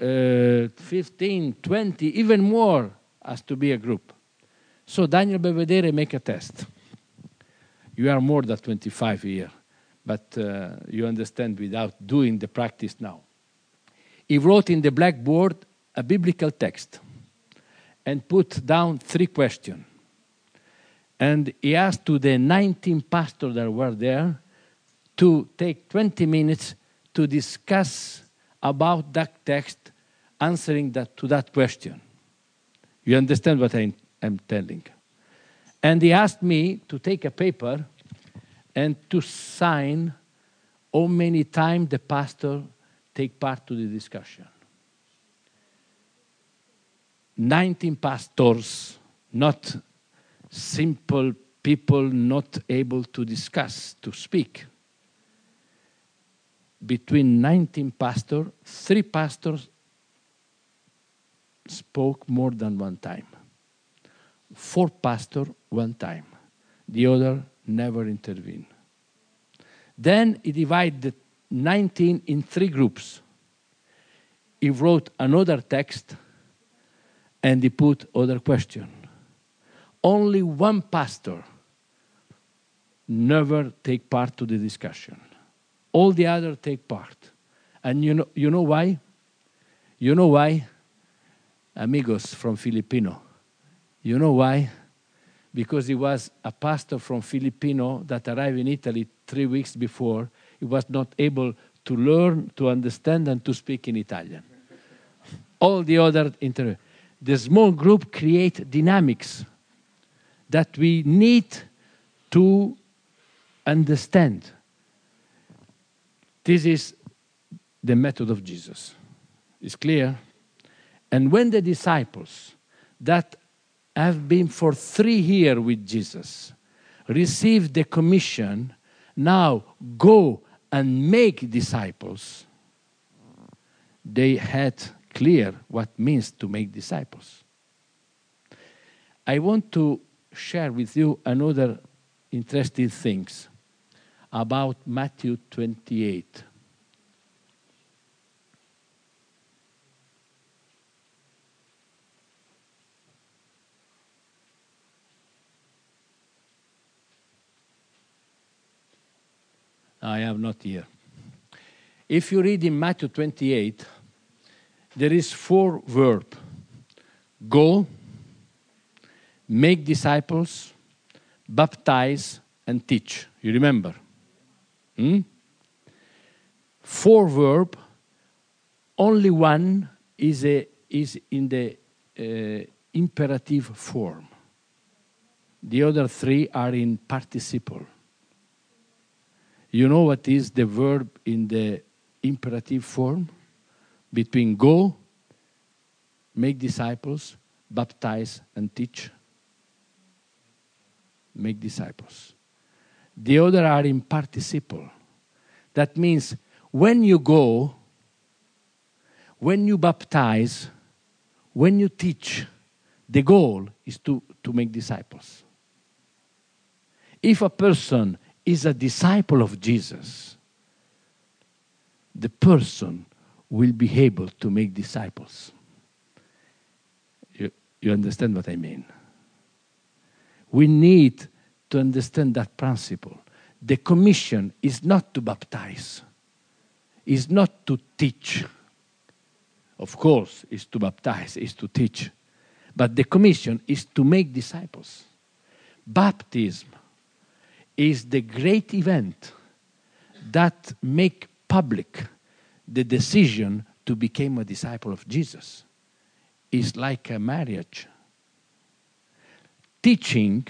uh, 15, 20, even more has to be a group. So Daniel Belvedere make a test. You are more than 25 here, but uh, you understand without doing the practice now. He wrote in the blackboard a biblical text and put down three questions. And he asked to the 19 pastors that were there to take 20 minutes to discuss about that text, answering that to that question. You understand what I, am telling? And he asked me to take a paper and to sign how many times the pastor take part to the discussion. 19 pastors, not simple people not able to discuss, to speak. Between 19 pastors, three pastors spoke more than one time. Four pastors, one time. The other never intervened. Then he divided the 19 in three groups. He wrote another text and he put other question. Only one pastor never take part to the discussion. All the other take part. And you know, you know why? You know why? Amigos from Filipino. You know why? Because he was a pastor from Filipino that arrived in Italy three weeks before. He was not able to learn, to understand, and to speak in Italian. All the other inter the small group create dynamics that we need to understand. This is the method of Jesus. It's clear? And when the disciples that have been for three years with Jesus received the commission, now go and make disciples, they had clear what means to make disciples. I want to share with you another interesting things about Matthew 28. I have not here. If you read in Matthew 28, there is four verb. Go make disciples baptize and teach. You remember? Hmm? four verb. Only one is, a, is in the uh, imperative form. The other three are in participle you know what is the verb in the imperative form between go, make disciples, baptize, and teach. Make disciples. The other are in participle. That means when you go, when you baptize, when you teach, the goal is to, to make disciples. If a person is a disciple of Jesus, the person will be able to make disciples. You, you understand what I mean? We need to understand that principle. The commission is not to baptize, is not to teach. Of course, is to baptize, is to teach. But the commission is to make disciples. Baptism is the great event that make public the decision to become a disciple of Jesus. Is like a marriage. Teaching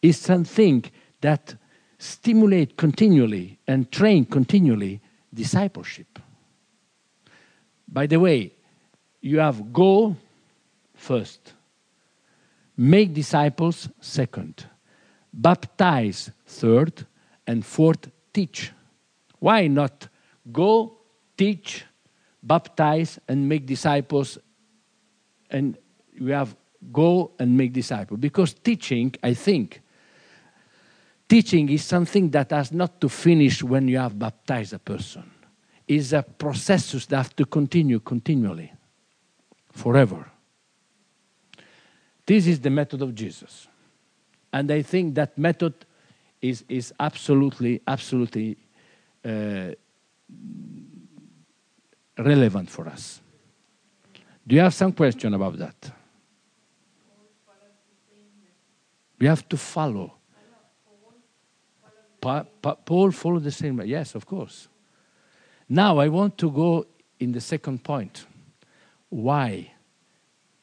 is something that stimulate continually and train continually discipleship. By the way, you have go first, make disciples second, baptize third, and fourth, teach. Why not go, teach, baptize, and make disciples, and we have go and make disciples? Because teaching, I think, teaching is something that has not to finish when you have baptized a person. It's a process that has to continue continually, forever. This is the method of Jesus. And I think that method is, is absolutely, absolutely uh, relevant for us. Do you have some question about that? We have to follow. Pa, pa, Paul followed the same. Yes, of course. Now I want to go in the second point. Why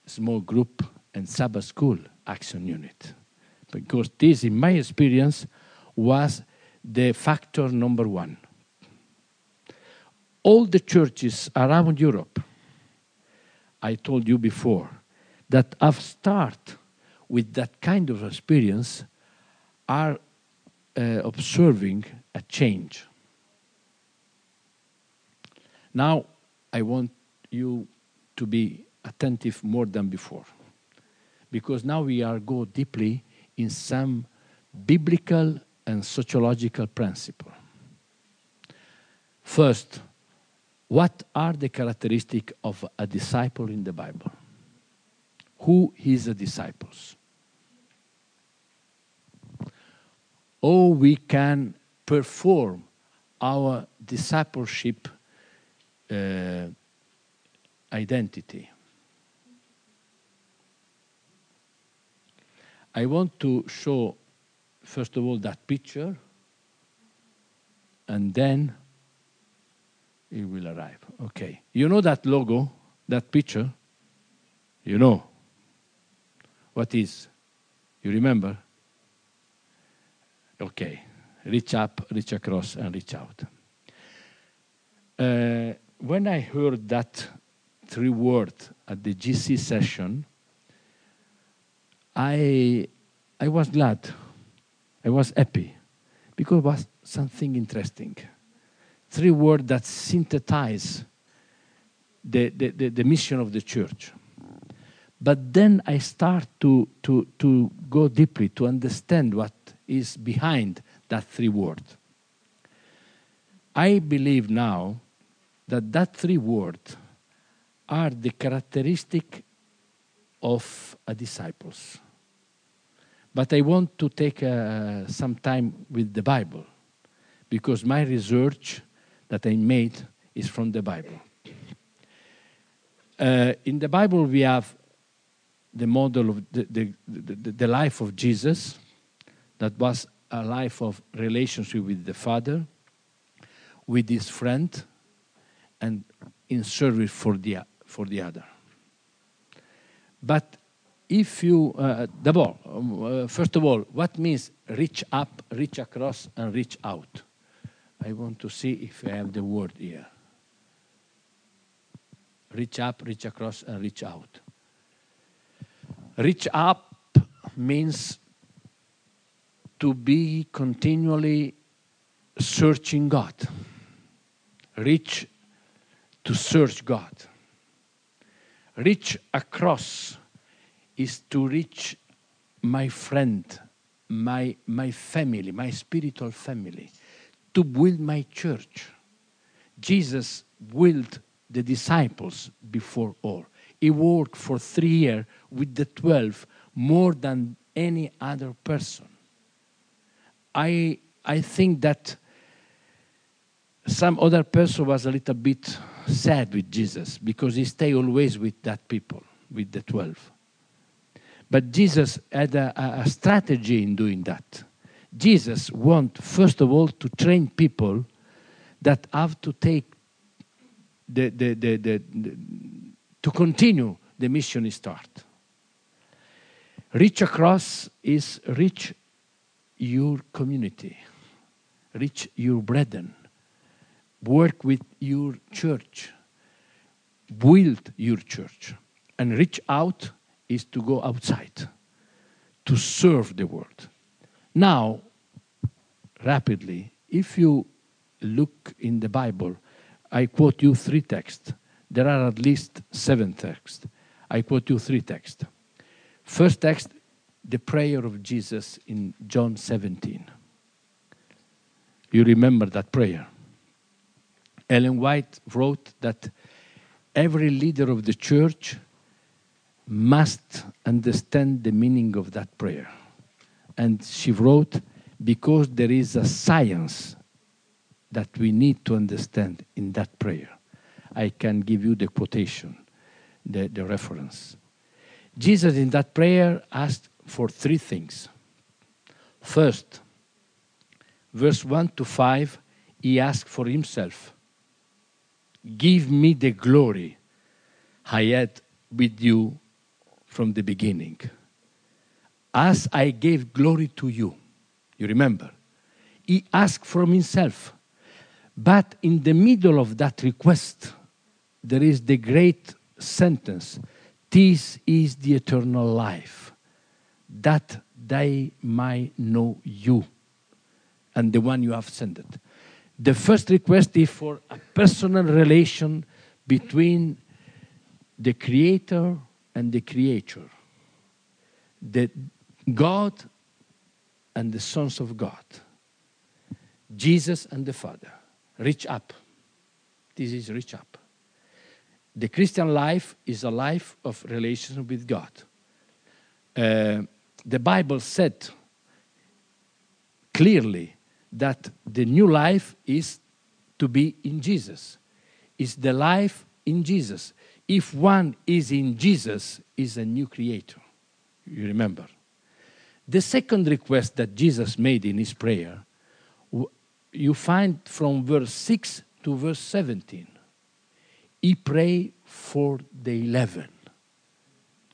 small group and Sabbath school action unit? Because this, in my experience, was the factor number one. All the churches around Europe, I told you before, that have started with that kind of experience are uh, observing a change. Now, I want you to be attentive more than before, because now we are go deeply in some biblical and sociological principle. First, what are the characteristics of a disciple in the Bible? Who is a disciple? Or we can perform our discipleship uh, identity. I want to show, first of all, that picture, and then it will arrive. Okay. You know that logo, that picture? You know. What is? You remember? Okay. Reach up, reach across, and reach out. Uh, when I heard that three word at the GC session, I, I was glad. I was happy because it was something interesting. Three words that synthesize the, the, the, the mission of the church. But then I start to, to, to go deeply to understand what is behind that three words. I believe now that that three words are the characteristic of a disciples. But I want to take uh, some time with the Bible because my research that I made is from the Bible. Uh, in the Bible, we have the model of the, the, the, the, life of Jesus, that was a life of relationship with the Father, with his friend, and in service for the, for the other. But if you, uh, um, uh, first of all, what means reach up, reach across, and reach out? I want to see if I have the word here. Reach up, reach across, and reach out. Reach up means to be continually searching God. reach to search God. Reach across is to reach my friend, my, my family, my spiritual family, to build my church. Jesus willed the disciples before all. He worked for three years with the 12 more than any other person. I, I think that some other person was a little bit sad with Jesus because he stayed always with that people, with the 12. But Jesus had a, a strategy in doing that. Jesus want first of all to train people that have to take the, the, the, the, to continue the mission start. Reach across is reach your community, reach your brethren, work with your church, build your church, and reach out is to go outside, to serve the world. Now, rapidly, if you look in the Bible, I quote you three texts. There are at least seven texts. I quote you three texts. First text, the prayer of Jesus in John 17. You remember that prayer. Ellen White wrote that every leader of the church must understand the meaning of that prayer. And she wrote, because there is a science that we need to understand in that prayer. I can give you the quotation, the, the reference. Jesus in that prayer asked for three things. First, verse 1 to 5, he asked for himself Give me the glory I had with you from the beginning. As I gave glory to you. You remember? He asked from himself. But in the middle of that request, there is the great sentence This is the eternal life, that they might know you and the one you have sent. The first request is for a personal relation between the Creator and the Creator, the God and the sons of God, Jesus and the Father. Reach up. This is reach up. The Christian life is a life of relation with God. Uh, the Bible said clearly that the new life is to be in Jesus. Is the life in Jesus. If one is in Jesus, is a new creator. You remember. The second request that Jesus made in his prayer, you find from verse 6 to verse 17. He prayed for the 11.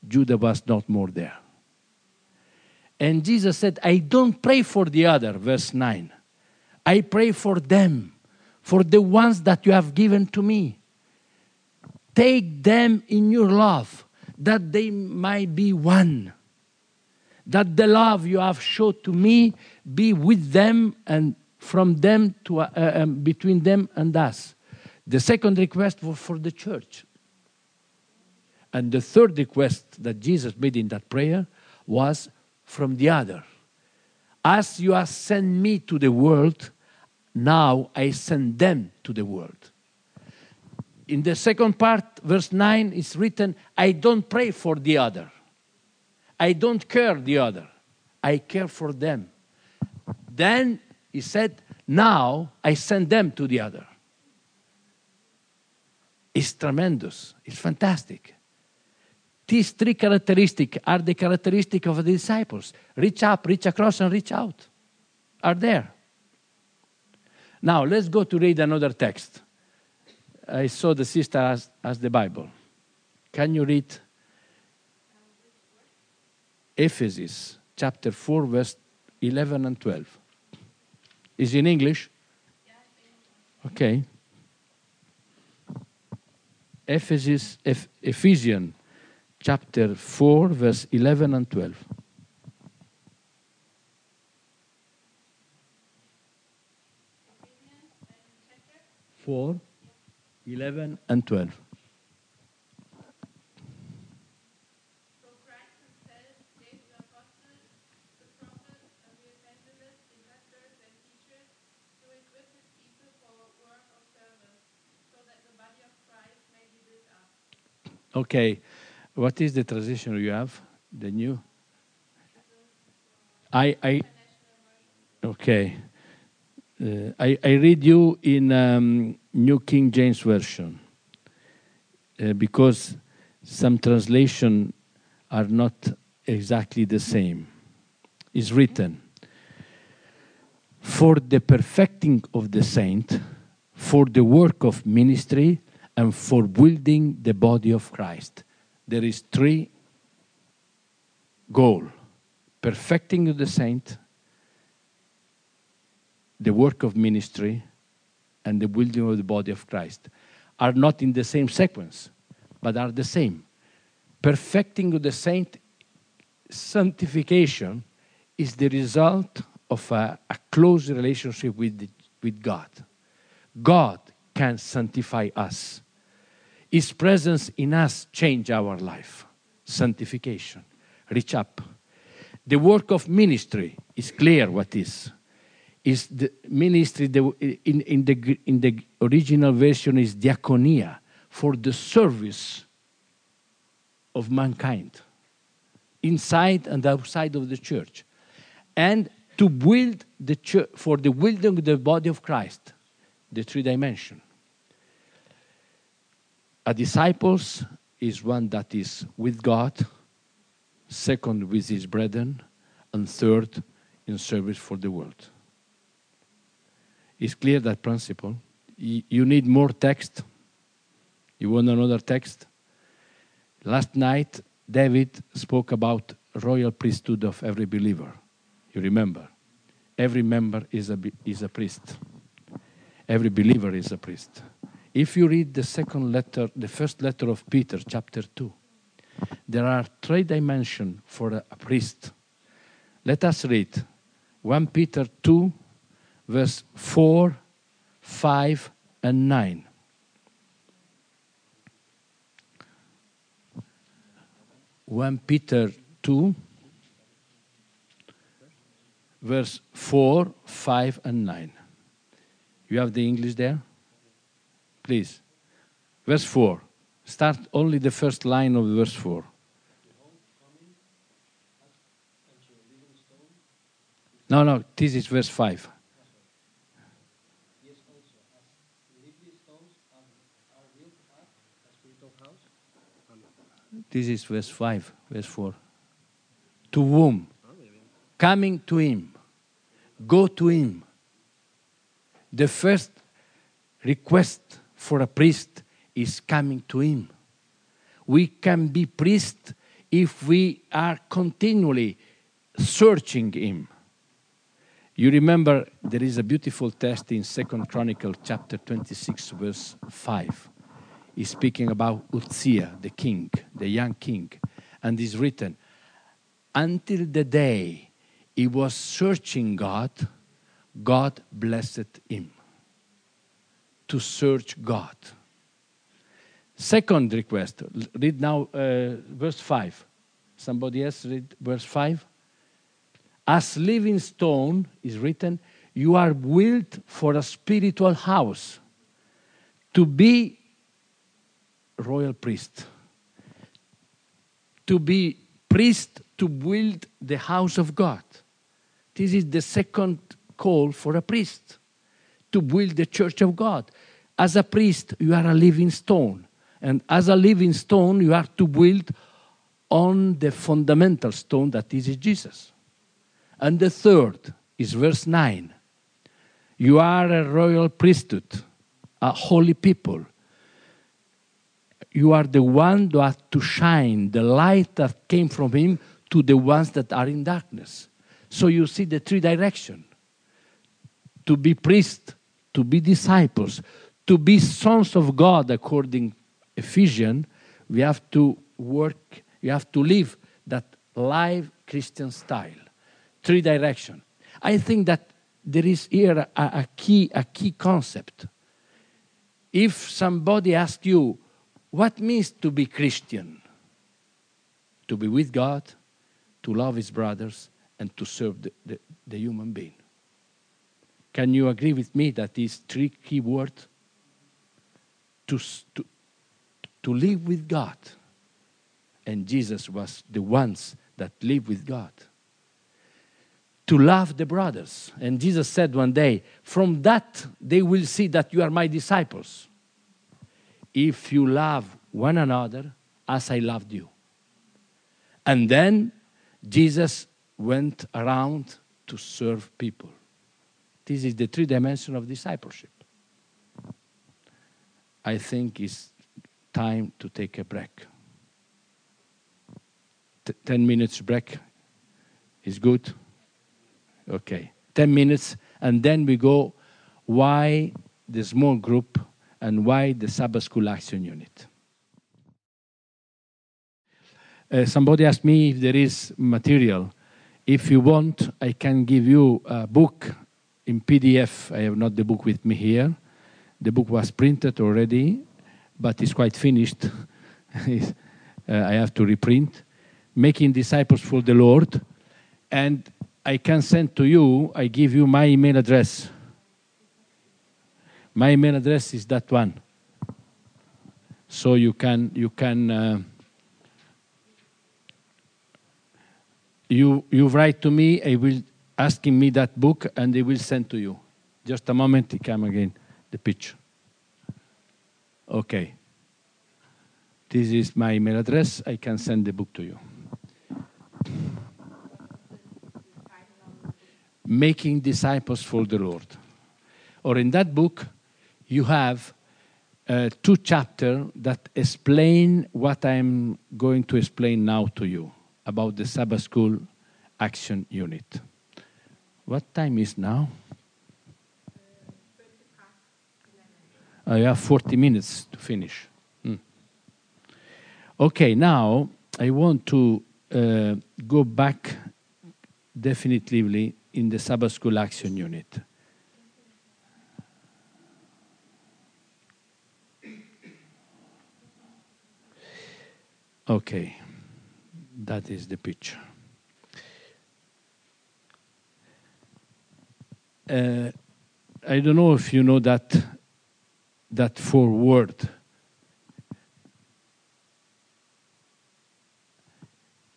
Judah was not more there. And Jesus said, I don't pray for the other, verse 9. I pray for them, for the ones that you have given to me. Take them in your love, that they might be one. That the love you have showed to me be with them and from them to uh, um, between them and us. The second request was for the church. And the third request that Jesus made in that prayer was from the other. As you have sent me to the world, now I send them to the world. In the second part, verse 9, is written, I don't pray for the other. I don't care the other. I care for them. Then he said, Now I send them to the other. It's tremendous. It's fantastic. These three characteristics are the characteristics of the disciples reach up, reach across, and reach out. Are there. Now, let's go to read another text. I saw the sister as, as the Bible. Can you read Ephesus chapter 4, verse 11 and 12? Is in English? Okay. Ephesus, Eph- Ephesians chapter 4, verse 11 and 12. Four, 11 and 12. So Christ himself gave the apostles, the prophets, and the evangelists, the pastors, and teachers to equip his people for a work of service, so that the body of Christ may be built up. Okay, what is the transition you have? The new? I, I okay. Uh, I, I read you in um, New King James Version uh, because some translation are not exactly the same. It's written, for the perfecting of the saint, for the work of ministry, and for building the body of Christ. There is three goal: perfecting of the saint, the work of ministry, and the building of the body of Christ. Are not in the same sequence, but are the same. Perfecting of the saint, sanctification, is the result of a, a close relationship with, the- with God. God can sanctify us. His presence in us change our life. Sanctification. Reach up. The work of ministry is clear what is. Is the ministry the, in, in, the, in the original version is diaconia for the service of mankind inside and outside of the church. And to build the church for the building of the body of Christ the three dimension. A disciples is one that is with God second with his brethren and third in service for the world it's clear that principle. You need more text. You want another text. Last night david spoke about royal priesthood of every believer. You remember. Every member is a, is a priest. Every believer is a priest. If you read the second letter the first letter of peter chapter 2 there are three dimensions for a, a priest. Let us read. 1 peter 2 verse 4 5 and 9 1 Peter 2, verse 4, 5, and 9. You have the English there? Please. Verse 4. Start only the first line of verse 4. No, no, this is verse 5. This is verse 5, verse 4. To whom? Coming to him. Go to him. The first request for a priest is coming to him. We can be priest if we are continually searching him. You remember there is a beautiful text in Second Chronicle chapter 26 verse 5 is speaking about Uzziah, the king, the young king, and is written, until the day he was searching God, God blessed him. To search God. Second request, read now uh, verse 5. Somebody else read verse 5. As living stone is written, you are built for a spiritual house to be royal priest. To be priest to build the house of God. This is the second call for a priest to build the church of God. As a priest, you are a living stone. And as a living stone, you are to build on the fundamental stone that is Jesus. And the third is verse 9. You are a royal priesthood, a holy people, you are the one that to shine the light that came from him to the ones that are in darkness. So you see the three direction. To be priests, to be disciples, to be sons of God according Ephesians, we have to work, we have to live that live Christian style. Three direction. I think that there is here a, a key a key concept If somebody asks you, what means to be Christian? To be with God, to love his brothers, and to serve the, the, the human being. Can you agree with me that these three key words? To, to, to live with God. And Jesus was the ones that live with God. To love the brothers. And Jesus said one day, From that they will see that you are my disciples. If you love one another as I loved you. And then Jesus went around to serve people. This is the three dimension of discipleship. I think it's time to take a break. T- 10 minutes break is good? Okay. 10 minutes, and then we go why the small group and why the Sabbath School Action Unit. Uh, somebody asked me if there is material. If you want, I can give you a book in PDF. I have not the book with me here. The book was printed already, but it's quite finished. <laughs> Uh, I have to reprint. Making disciples for the Lord. And I can send to you, I give you my email address. My email address is that one. So you can, you can, uh, you, you write to me, I will asking me that book and they will send to you. Just a moment, it come again, the picture. Okay. This is my email address. I can send the book to you. Making disciples for the Lord. Or in that book, you have uh, two chapters that explain what I'm going to explain now to you about the Sabbath School Action Unit. What time is now? I have 40 minutes to finish. Hmm. Okay, now I want to uh, go back definitively in the Sabbath School Action Unit. Okay, that is the picture. Uh, I don't know if you know that that four word.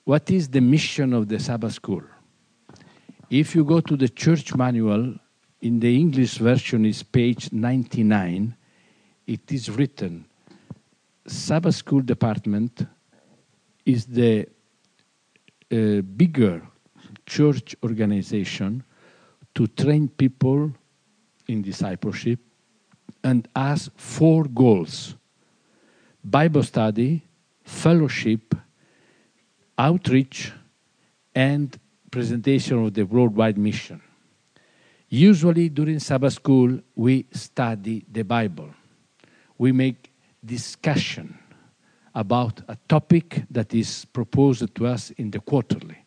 What is the mission of the Sabbath school? If you go to the church manual, in the English version is page 99, it is written Sabbath school department is the uh, bigger church organization to train people in discipleship and has four goals Bible study, fellowship, outreach, and presentation of the worldwide mission. Usually during Sabbath school, we study the Bible. We make discussion about a topic that is proposed to us in the quarterly.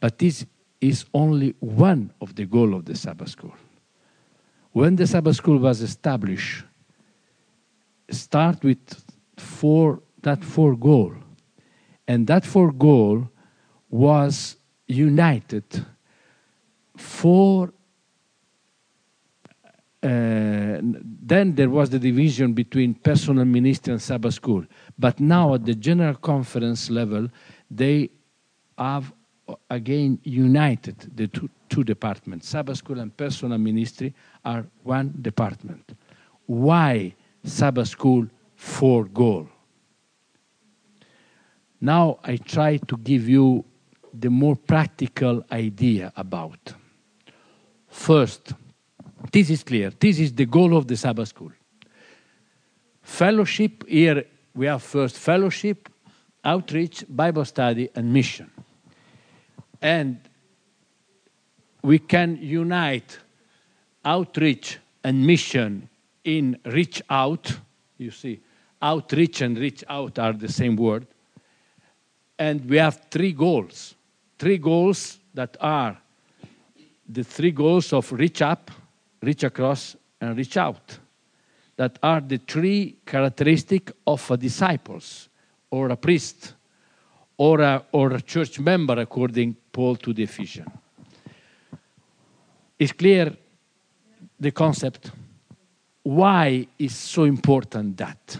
But this is only one of the goals of the Sabbath school. When the Sabbath school was established, start with four that four goal, and that four goal was united for. Uh, then there was the division between personal ministry and Sabbath school. But now at the general conference level, they have uh, again united the two, two departments. Sabbath school and personal ministry are one department. Why Sabbath school for goal? Now I try to give you the more practical idea about. First, this is clear. This is the goal of the Sabbath school. Fellowship, here we have first fellowship, outreach, Bible study, and mission. And we can unite outreach and mission in reach out. You see, outreach and reach out are the same word. And we have three goals. Three goals that are the three goals of reach up, reach across, and reach out. that are the three characteristic of a disciples or a priest or a, or a church member according Paul to the Ephesians. It's clear the concept. Why is so important that?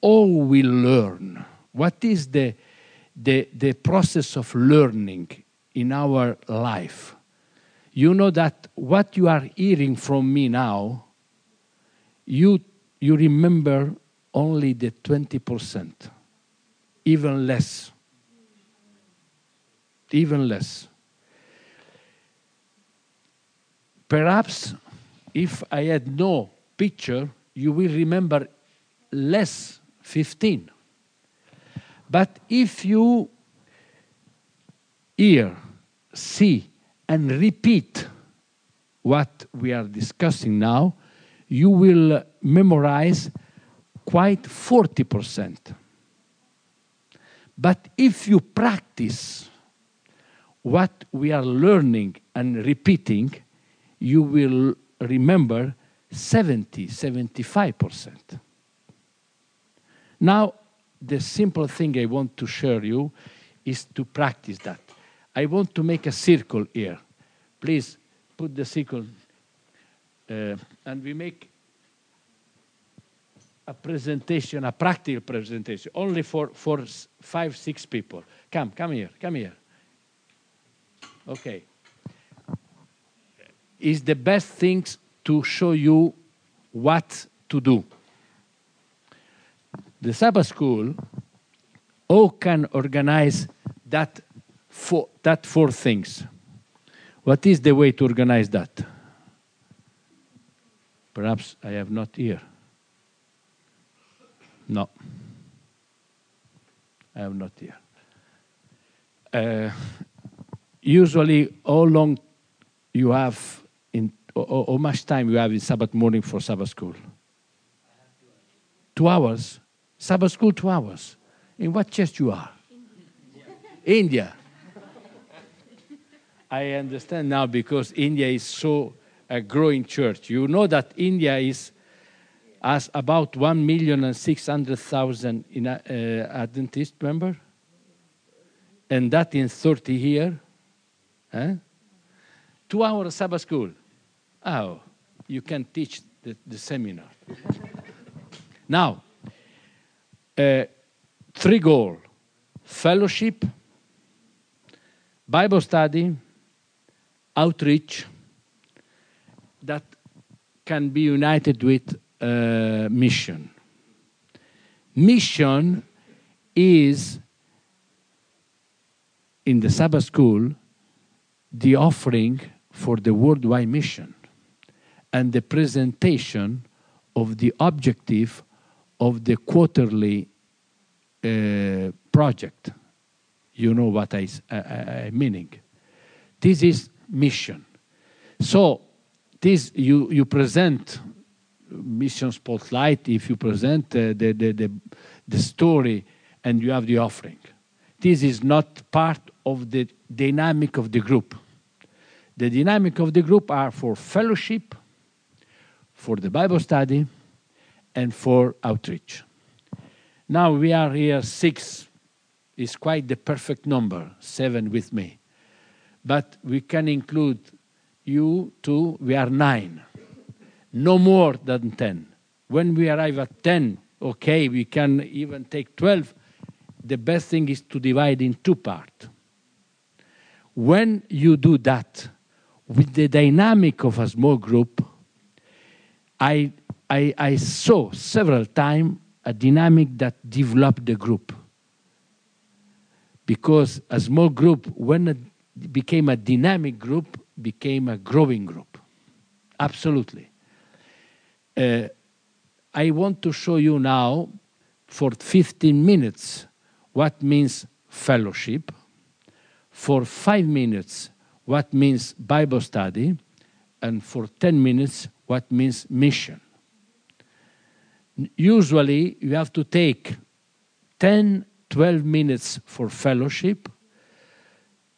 All we learn. What is the, the, the process of learning in our life? You know that what you are hearing from me now, you, you remember only the 20%, even less. Even less. Perhaps if I had no picture, you will remember less 15. But if you hear, see, and repeat what we are discussing now, you will memorize quite 40%. But if you practice what we are learning and repeating, you will remember 70, 75%. Now, the simple thing I want to share you is to practice that. I want to make a circle here. Please put the circle, uh, and we make a presentation, a practical presentation, only for, for five, six people. Come, come here, come here. Okay. Is the best things to show you what to do. The Sabbath school all can organize that four, that four things. What is the way to organize that? Perhaps I have not here. No. I have not here. Uh, usually, how long you have in, or how much time you have in Sabbath morning for Sabbath school? Two hours. Sabbath school, two hours. In what church you are? India. I understand now because India is so a growing church. You know that India is has about one million and six hundred thousand in uh, Adventist member, and that in thirty year. Huh? Two Sabbath school. Oh, you can teach the, the seminar. <laughs> now, uh, three goal: fellowship, Bible study, outreach that can be united with uh, mission. Mission is in the Sabbath school the offering for the worldwide mission and the presentation of the objective of the quarterly uh, project. You know what I, I- I meaning. This is mission. So this you, you present mission spotlight if you present uh, the, the, the, the story and you have the offering. This is not part of the dynamic of the group. The dynamic of the group are for fellowship, for the Bible study, and for outreach. Now we are here six. Is quite the perfect number, seven with me. But we can include you two, we are nine. No more than 10. When we arrive at 10, okay, we can even take 12. The best thing is to divide in two parts. When you do that, with the dynamic of a small group, I, I, I saw several times a dynamic that developed the group. Because a small group, when became a dynamic group, became a growing group. Absolutely. Uh, I want to show you now for 15 minutes what means fellowship, for five minutes what means Bible study, and for 10 minutes what means mission. Usually you have to take 10, 12 minutes for fellowship,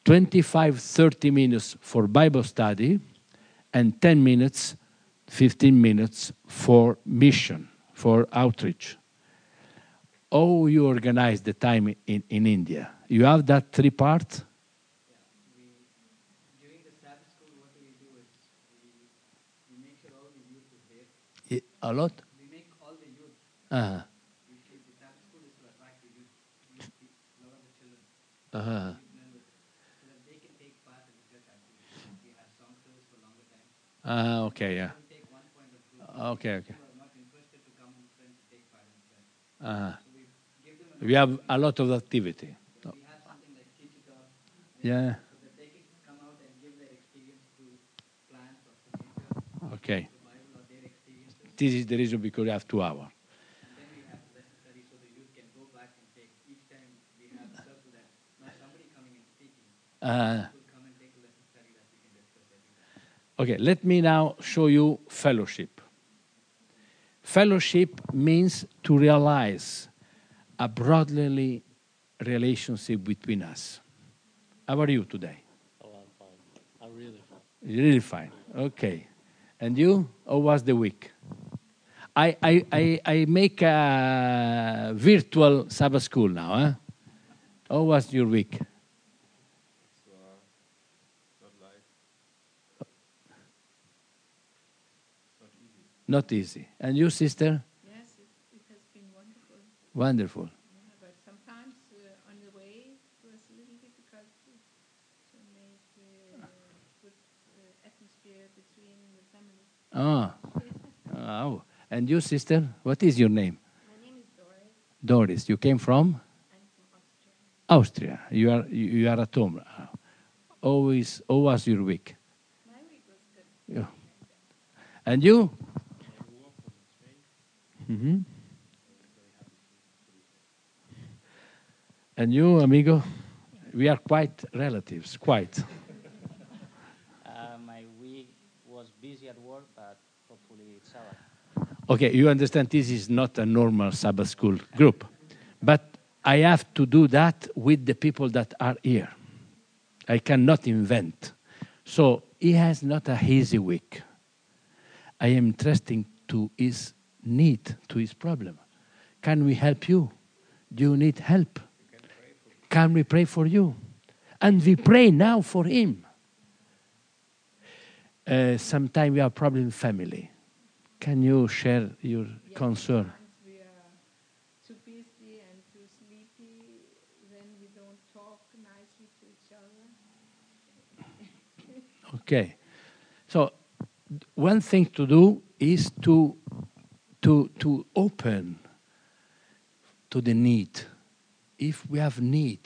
25, 30 minutes for Bible study, and 10 minutes 15 minutes for mission, for outreach. How you organize the time in, in India? You have that three part? Yeah, we during the Sabbath school, what we do is we, we make sure all the youth is there. I- A lot? We make all the youth. Uh-huh. Usually, the Sabbath school is to attract the youth, youth pe- a lot of the children, Uh-huh. The church. Uh-huh. So we give them. We have a lot of activity. We have something like teach it up. Yeah. So that they can come out and give their experience through plants or through nature, Okay. the Bible or their experiences. This is the reason because we have two hours. And then we have lesson study so the okay, let me now show you fellowship. Fellowship means to realize a brotherly relationship between us. How are you today? Oh, I'm fine. I'm really fine. Really fine. Okay. And you? How was the week? I, I, I, I make a virtual Sabbath school now. Huh? How was your week? Not easy. And you, sister? Yes, it, it has been wonderful. Wonderful. Yeah, but sometimes uh, on the way it was a little difficult to, to make uh, good uh, atmosphere between the families. Ah. Oh. And you, sister? What is your name? My name is Doris. Doris. You came from? Austria. Austria. You are, you you are at home. Always, how was your week? My week was good. Yeah. And you? Hmm And you, amigo? We are quite relatives, quite. Uh, my week was busy at work, but hopefully it's Sabbath. Okay, you understand this is not a normal Sabbath school group. But I have to do that with the people that are here. I cannot invent. So he has not a easy week. I am trusting to his need, to his problem. Can we help you? Do you need help? Can we pray for you? And we pray now for him. Uh, Sometimes we have problem in family. Can you share your Yes, concern? We are too busy and too sleepy, then we don't talk nicely to each other. Okay. So one thing to do is to to to open to the need. If we have need,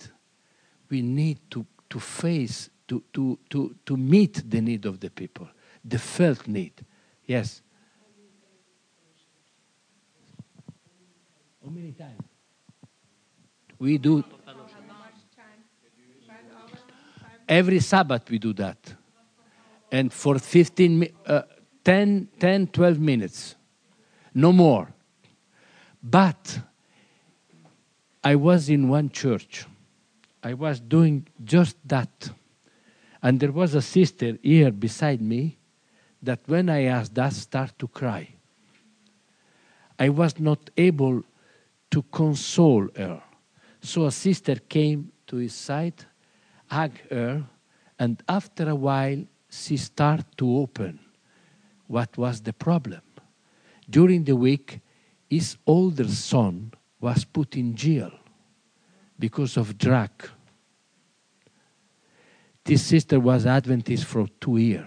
we need to, to face to, to, to, to meet the need of the people, the felt need. Yes. How many times? We do every Sabbath we do that. And for 15, uh, 10, 10, 12 minutes, no more. But I was in one church. I was doing just that. And there was a sister here beside me that when I asked that start to cry. I was not able to console her. So a sister came to his side, hugged her, and after a while she started to open what was the problem. During the week, his older son was put in jail because of drug. This sister was Adventist for two years,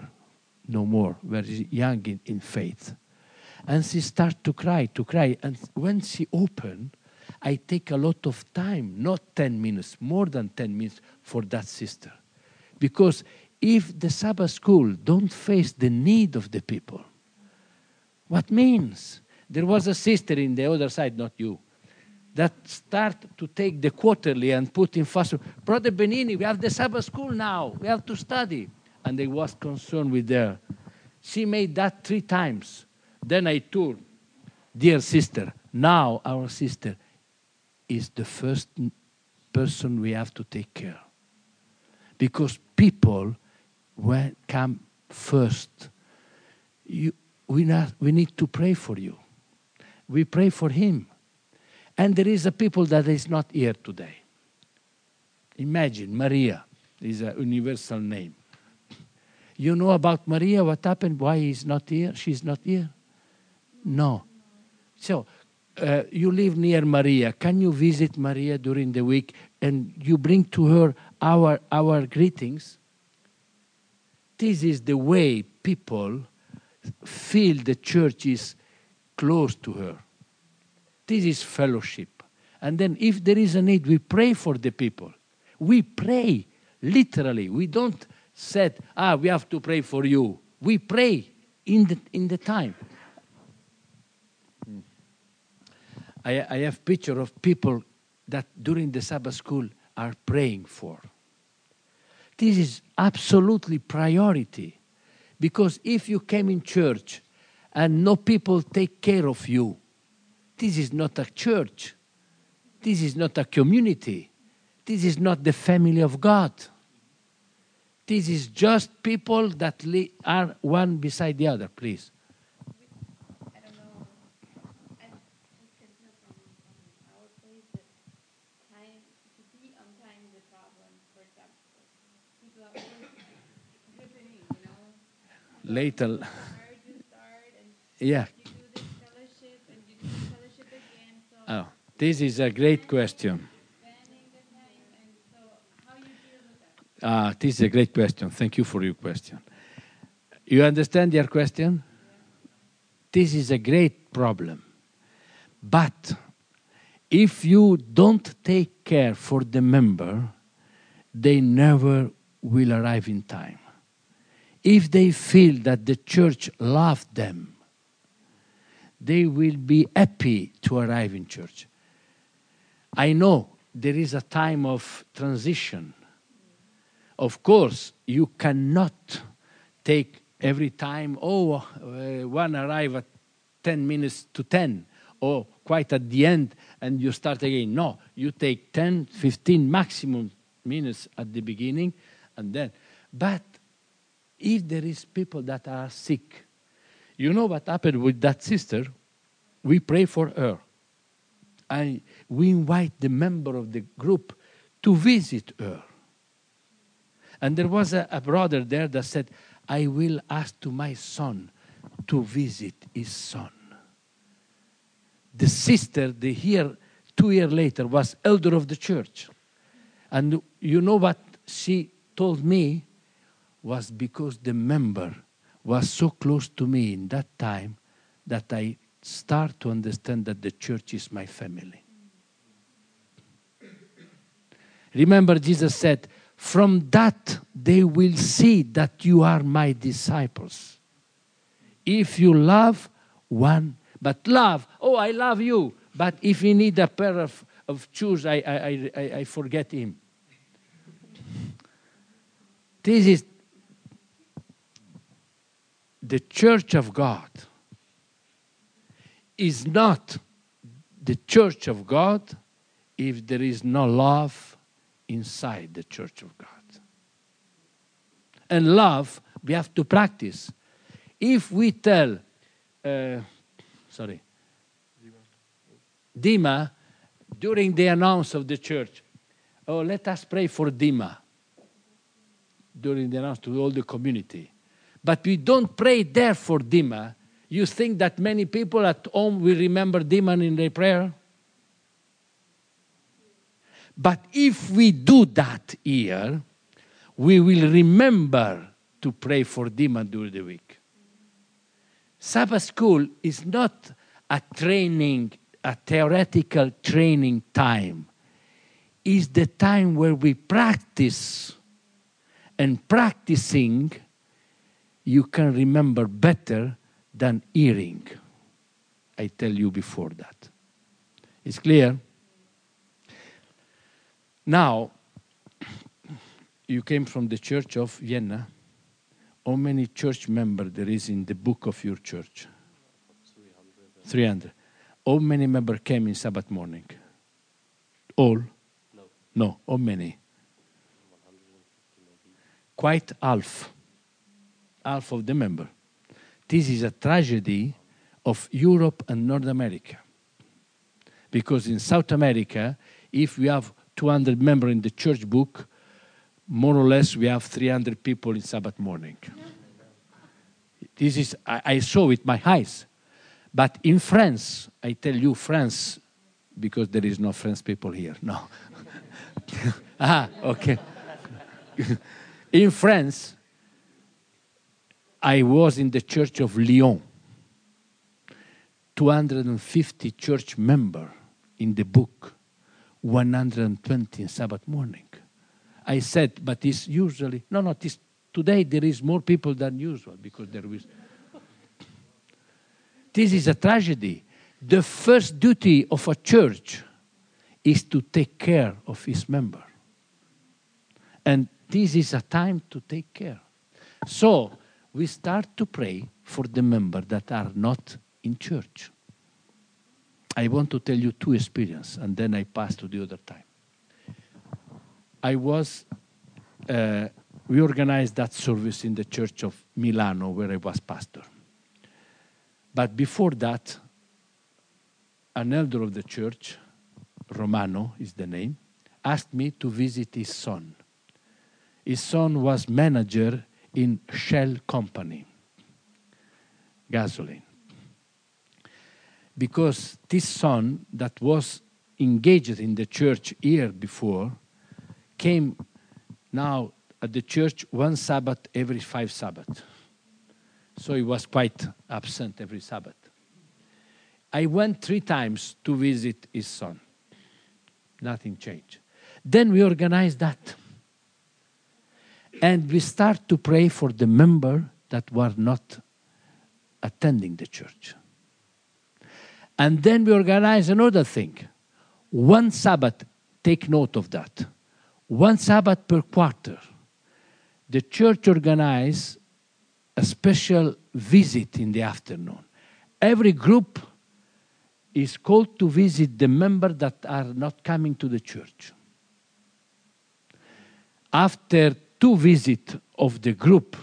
no more, very young in, in faith. And she started to cry, to cry. And when she opened, I take a lot of time, not 10 minutes, more than 10 minutes for that sister. Because if the Sabbath school don't face the need of the people, what means? There was a sister in the other side, not you, that start to take the quarterly and put in fast. Brother Benini, we have the Sabbath school now. We have to study. And I was concerned with her. She made that three times. Then I told, dear sister, now our sister is the first person we have to take care. Because people when come first. You, we, not, we need to pray for you. We pray for him. And there is a people that is not here today. Imagine Maria is a universal name. You know about Maria, what happened? Why he's not here? She's not here? No. So, uh, you live near Maria. Can you visit Maria during the week and you bring to her our, our greetings? This is the way people feel the church is close to her. This is fellowship. And then, if there is a need, we pray for the people. We pray, literally. We don't say, ah, we have to pray for you. We pray in the, in the time. I, I have picture of people that during the Sabbath school are praying for. This is absolutely priority. Because if you came in church and no people take care of you, this is not a church. This is not a community. This is not the family of God. This is just people that are one beside the other, please. I don't know. I just can tell from, from our place that time to be on time is a problem for example. People are always happening, you know. Later, Start, you start, and yeah. you do this fellowship, and you do this fellowship again. Yeah. Oh, this is a great question. planning the time, and so how you deal with that? Ah, this is a great question. Thank you for your question. You understand your question? This is a great problem. But if you don't take care for the member, they never will arrive in time. If they feel that the church loved them, they will be happy to arrive in church. I know there is a time of transition of course, you cannot take every time, oh, uh, one arrive at 10 minutes to 10, or quite at the end, and you start again. No, you take 10, 15 maximum minutes at the beginning, and then. But if there is people that are sick, you know what happened with that sister? We pray for her. And we invite the member of the group to visit her. And there was a, a brother there that said, I will ask to my son to visit his son. The sister, the year, two years later, was elder of the church. And you know what she told me was because the member was so close to me in that time that I start to understand that the church is my family. Remember, Jesus said, From that they will see that you are my disciples. If you love one, but love, oh, I love you. But if you need a pair of, of shoes, I, I, I, I forget him. This is the church of God is not the church of God if there is no love inside the church of God. And love, we have to practice. If we tell, uh, sorry, Dima, during the announce of the church, oh, let us pray for Dima during the announce to all the community. But we don't pray there for Dima. You think that many people at home will remember Dima in their prayer? But if we do that here, we will remember to pray for Dima during the week. Sabbath school is not a training, a theoretical training time. It's the time where we practice. And practicing, you can remember better than hearing. I tell you before that. It's clear? Now, you came from the church of Vienna. How many church members there is in the book of your church? 300. 300. How many members came in Sabbath morning? All? No. No. How many? Quite half. Half of the member. this is a tragedy of Europe and North America. Because in South America, if we have 200 members in the church book, more or less we have 300 people in Sabbath morning. This is, I, I saw with my eyes. But in France, I tell you, France, because there is no French people here, no. <laughs> ah, okay. <laughs> in France, I was in the church of Lyon. 250 church member in the book, 120 in Sabbath morning. I said, but it's usually, no, no, this, today there is more people than usual because there is. This is a tragedy. The first duty of a church is to take care of its member. And this is a time to take care. So we start to pray for the members that are not in church. I want to tell you two experiences, and then I pass to the other time. I was, uh, we organized that service in the church of Milano where I was pastor. But before that, an elder of the church, Romano is the name, asked me to visit his son. His son was manager in Shell Company, gasoline. Because this son that was engaged in the church year before came now at the church one Sabbath every five Sabbath. So he was quite absent every Sabbath. I went three times to visit his son. Nothing changed. Then we organized that. And we start to pray for the member that were not attending the church. And then we organize another thing. One Sabbath, take note of that. One Sabbath per quarter. The church organize a special visit in the afternoon. Every group is called to visit the member that are not coming to the church. After two visits of the group,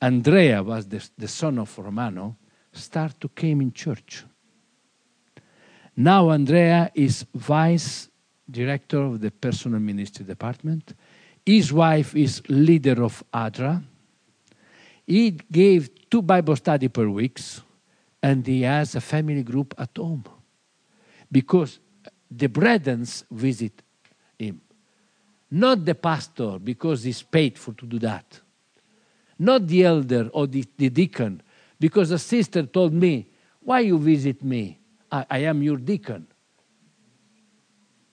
Andrea was the, the son of Romano, start to came in church. Now Andrea is vice director of the personal ministry department. His wife is leader of ADRA. He gave two Bible study per weeks, and he has a family group at home because the brethren visit not the pastor because he's paid for to do that, not the elder or the, the deacon because a sister told me, "Why you visit me? I, I am your deacon.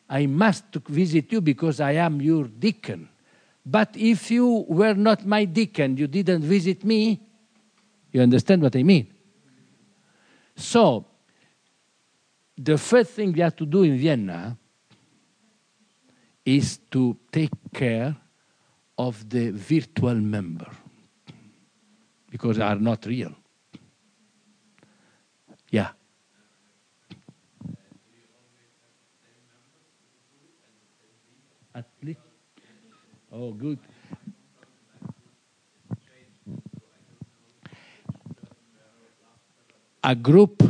I must visit you because I am your deacon." But if you were not my deacon, you didn't visit me, you understand what I mean? So, the first thing we have to do in Vienna is to take care of the virtual member because they are not real. Yeah. At least. Oh, good. A group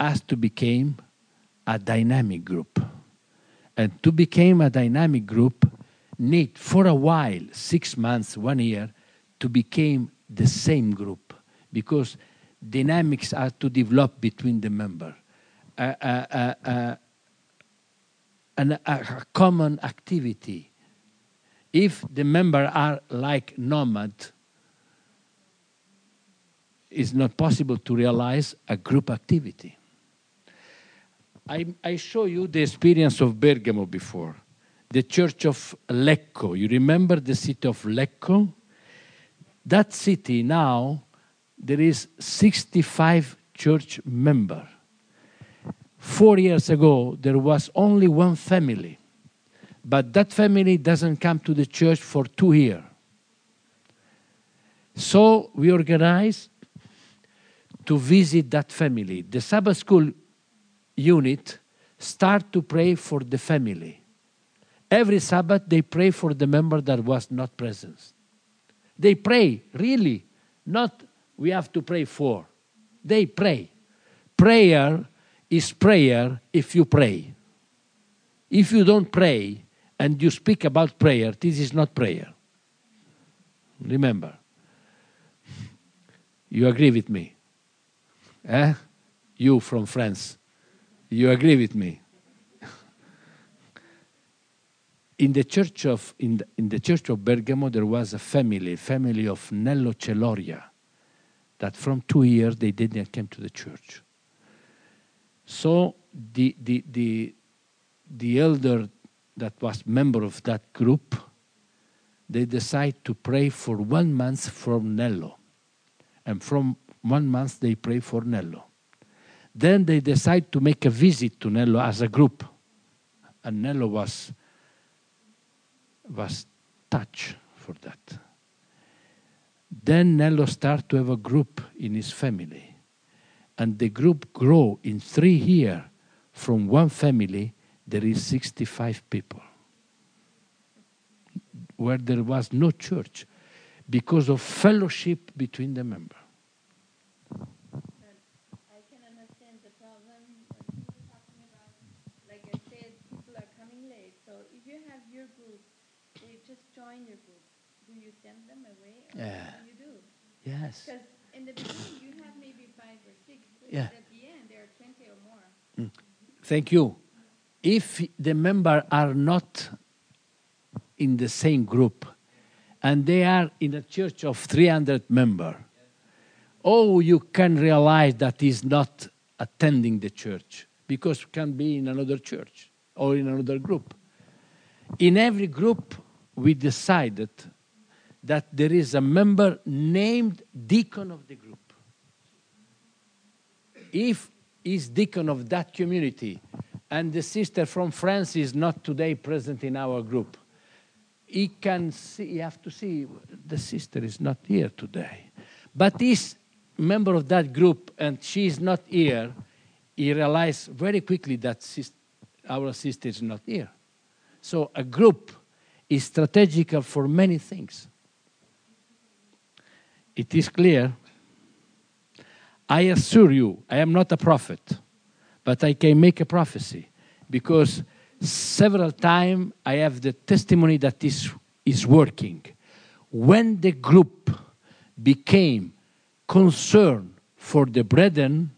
has to become a dynamic group. And to become a dynamic group, need for a while, six months, one year, to become the same group because dynamics are to develop between the member. Uh, uh, uh, a common activity. If the member are like nomad, it's not possible to realize a group activity. I, I show you the experience of Bergamo before, the church of Lecco. You remember the city of Lecco? That city now, there is 65 church member. Four years ago, there was only one family, but that family doesn't come to the church for two years. So we organize to visit that family. The Sabbath school unit start to pray for the family. Every Sabbath they pray for the member that was not present. They pray, really, not we have to pray for. They pray. Prayer is prayer if you pray. If you don't pray and you speak about prayer, this is not prayer. Remember. You agree with me? Eh? You from France. You agree with me? in the church of in the, in the church of Bergamo there was a family, family of Nello Celoria, that from two years they didn't come to the church. So the the the the elder that was member of that group, they decide to pray for one month for Nello, and from one month they pray for Nello. Then they decide to make a visit to Nello as a group, and Nello was was touched for that. Then Nello started to have a group in his family. And the group grow in three years. From one family, there is 65 people. Where there was no church because of fellowship between the members. I can understand the problem when you were talking about, like I said, people are coming late. So if you have your group, they just join your group. Do you send them away? Or Yeah. What do you do? Yes. Because in the beginning you have maybe five or six, but Yeah. at the end there are 20 or more. Mm. Thank you. If the members are not in the same group and they are in a church of 300 members, oh, you can realize that he's not attending the church because can be in another church or in another group. In every group, we decided that there is a member named deacon of the group if is deacon of that community and the sister from France is not today present in our group, he can see, you have to see the sister is not here today. But he's member of that group and she is not here, he realized very quickly that sis- our sister is not here. So a group is strategical for many things. It is clear I assure you, I am not a prophet, but I can make a prophecy because several times I have the testimony that this is working. When the group became concerned for the brethren,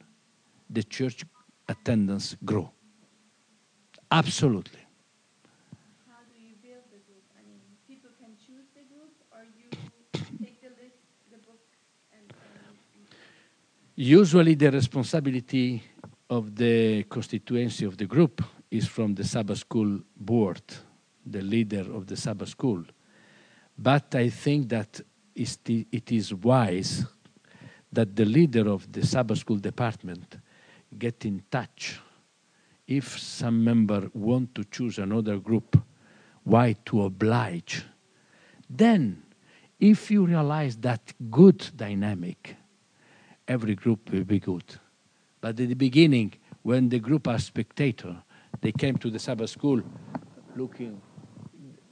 the church attendance grew. Absolutely. How do you build the group? I mean, people can choose the group or you take the list, the book, and, and Usually, the responsibility of the constituency of the group is from the Sabbath school board, the leader of the Sabbath school. But I think that it is wise that the leader of the Sabbath school department get in touch if some member want to choose another group, why to oblige? Then, if you realize that good dynamic, every group will be good. But at the beginning, when the group are spectator, they came to the Sabbath school looking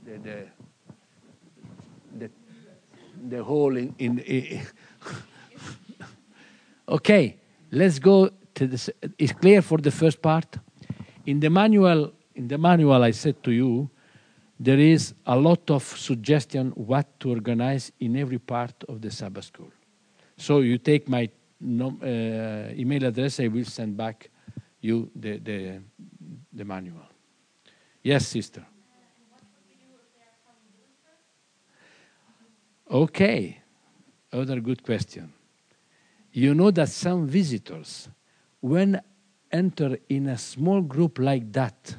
the the the, the hole in, in, in <laughs> okay let's go to this it's clear for the first part in the manual in the manual i said to you there is a lot of suggestion what to organize in every part of the sabbath school so you take my nom- uh, email address i will send back you the, the, the manual. Yes sister. Okay. Other good question. You know that some visitors when enter in a small group like that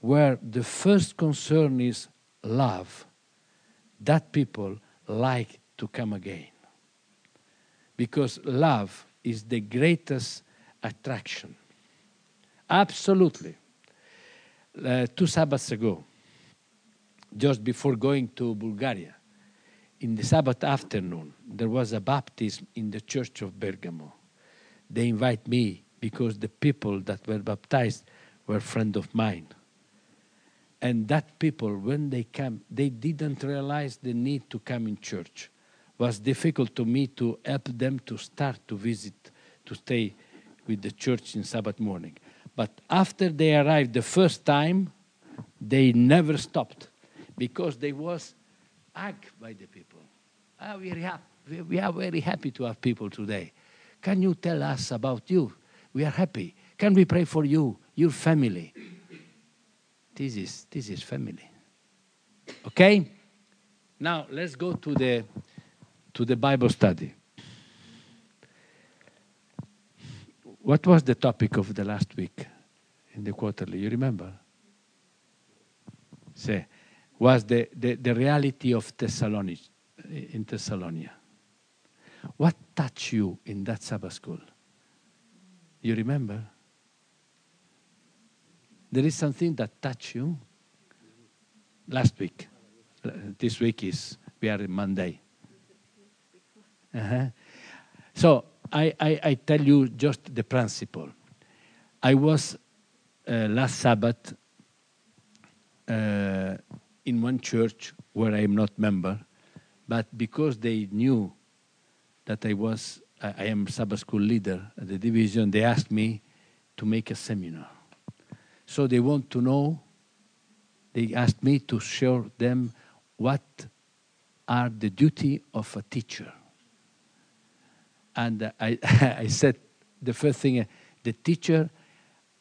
where the first concern is love that people like to come again because love is the greatest attraction absolutely uh, two sabbaths ago just before going to bulgaria in the Sabbath afternoon, there was a baptism in the church of Bergamo. They invite me because the people that were baptized were friend of mine. And that people, when they came, they didn't realize the need to come in church. Was difficult to me to help them to start to visit, to stay with the church in Sabbath morning. But after they arrived the first time, they never stopped because they was hugged by the people. Ah, we, are we are very happy to have people today. Can you tell us about you? We are happy. Can we pray for you, your family? This is, this is family. Okay? Now let's go to the, to the Bible study. What was the topic of the last week in the quarterly? You remember? Say, was the, the, the reality of Thessalonic, in Thessalonica. What touched you in that Sabbath school? You remember? There is something that touched you last week. This week is, we are in Monday. Uh-huh. So I, I, I tell you just the principle. I was uh, last Sabbath uh, in one church where I am not member, but because they knew that I was I I am Sabbath school leader at the division, they asked me to make a seminar. So they want to know. They asked me to show them what are the duty of a teacher. And I, <laughs> I said the first thing, the teacher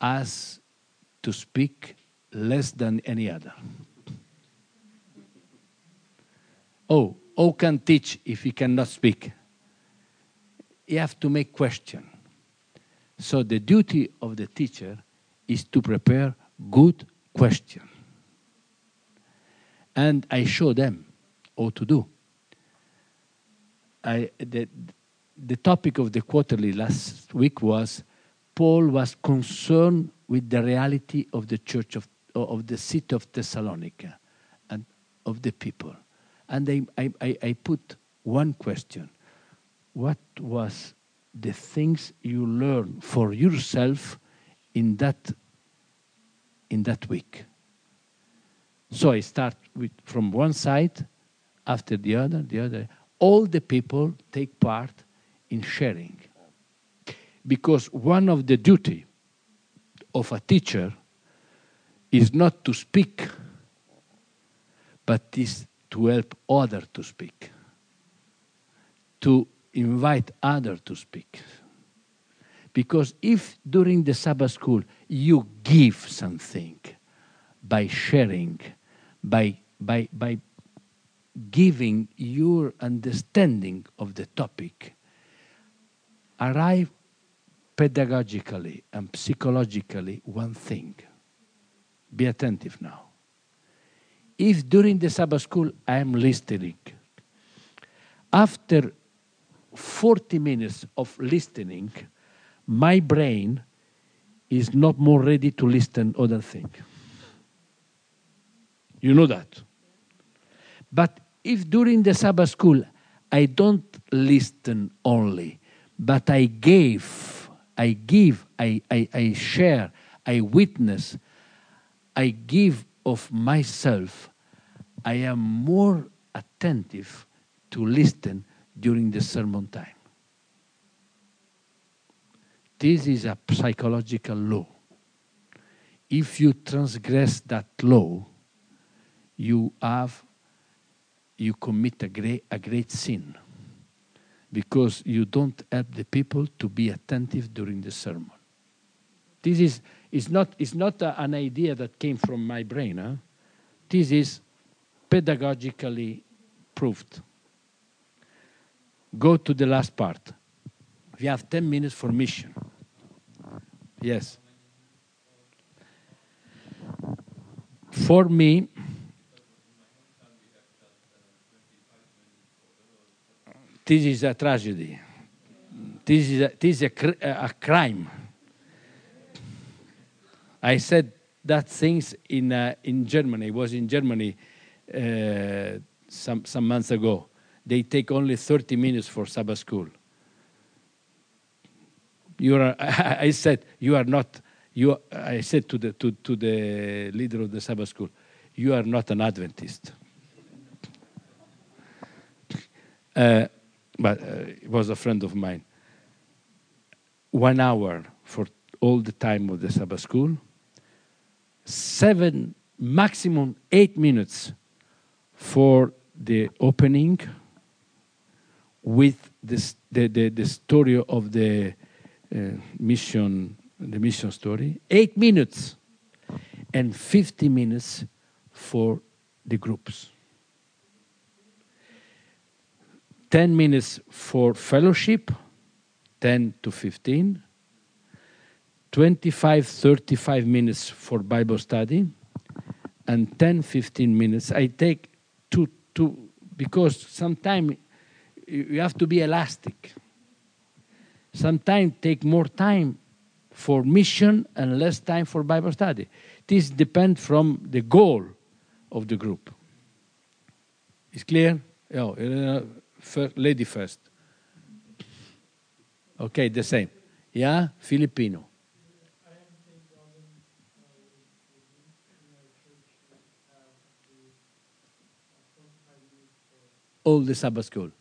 has to speak less than any other. Oh, who can teach if he cannot speak? You have to make question. So the duty of the teacher is to prepare good question. And I show them how to do. I, the, the topic of the quarterly last week was Paul was concerned with the reality of the church of, of the city of Thessalonica and of the people. And I, I, I, put one question What was the things you learned for yourself in that, in that week? So I start with from one side, after the other, the other. All the people take part in sharing. Because one of the duty of a teacher is not to speak, but is to help other to speak, to invite other to speak. Because if during the Sabbath school you give something by sharing, by, by, by giving your understanding of the topic, arrive pedagogically and psychologically one thing. Be attentive now. If during the Sabbath school I am listening, after 40 minutes of listening, my brain is not more ready to listen other thing. You know that. But if during the Sabbath school I don't listen only, but I gave, I give, I, I, I share, I witness, I give of myself, I am more attentive to listen during the sermon time. This is a psychological law. If you transgress that law, you have you commit a great, a great sin because you don't help the people to be attentive during the sermon. This is, is not, is not a- an idea that came from my brain. Huh? This is pedagogically proved. Go to the last part. We have 10 minutes for mission. Yes. For me, this is a tragedy. This is a, this is a, cr- a crime. I said that things in uh, in Germany. I was in Germany uh, some some months ago. They take only 30 minutes for Sabbath school. You are. <laughs> I said you are not. You. I said to the to, to the leader of the Sabbath school, you are not an Adventist. Uh, but uh, he was a friend of mine. One hour for all the time of the Sabbath school, seven, maximum eight minutes for the opening with this, the, the, the story of the uh, mission, the mission story, eight minutes, and 50 minutes for the groups. 10 minutes for fellowship, 10 to 15, 25, 35 minutes for Bible study, and 10, 15 minutes. I take two, two, because sometimes you have to be elastic. Sometimes take more time for mission and less time for Bible study. This depends from the goal of the group. Is clear? Uh, first, lady first. Okay, the same. Yeah, Filipino. All the Sabbath school.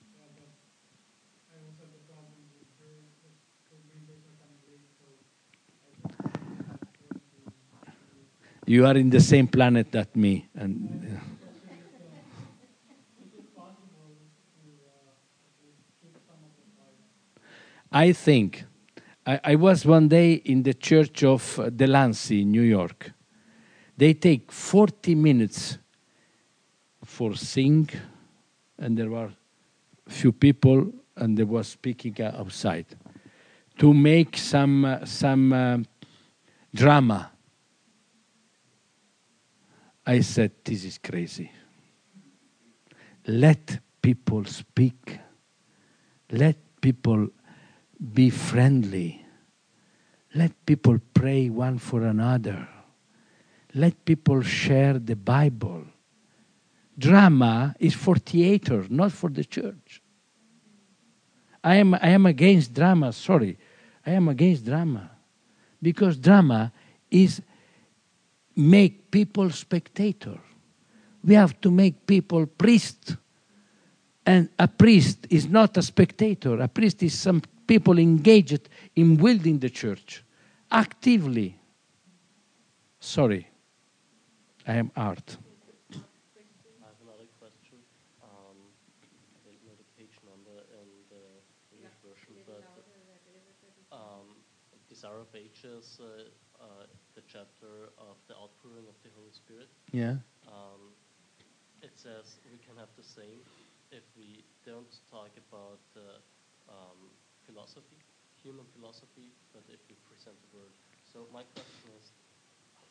You are in the same planet that me, and uh, I think I, I was one day in the church of Delancey in New York. They take 40 minutes for sing, and there were few people, and they were speaking outside to make some uh, some uh, drama. I said, "This is crazy. Let people speak. Let people be friendly. Let people pray one for another. Let people share the Bible. Drama is for theater, not for the church. I am, I am against drama, sorry. I am against drama. Because drama is make people spectator. We have to make people priest. And a priest is not a spectator. A priest is some people engaged in building the church actively. Sorry, I am art. I have another question. Um, I don't know the page number in the English version, but um, these are pages, uh, uh, the chapter of the outpouring of the Holy Spirit. Yeah. Um, it says we can have the same if we don't talk about uh, um, philosophy, human philosophy, but if we present the word. So my question is,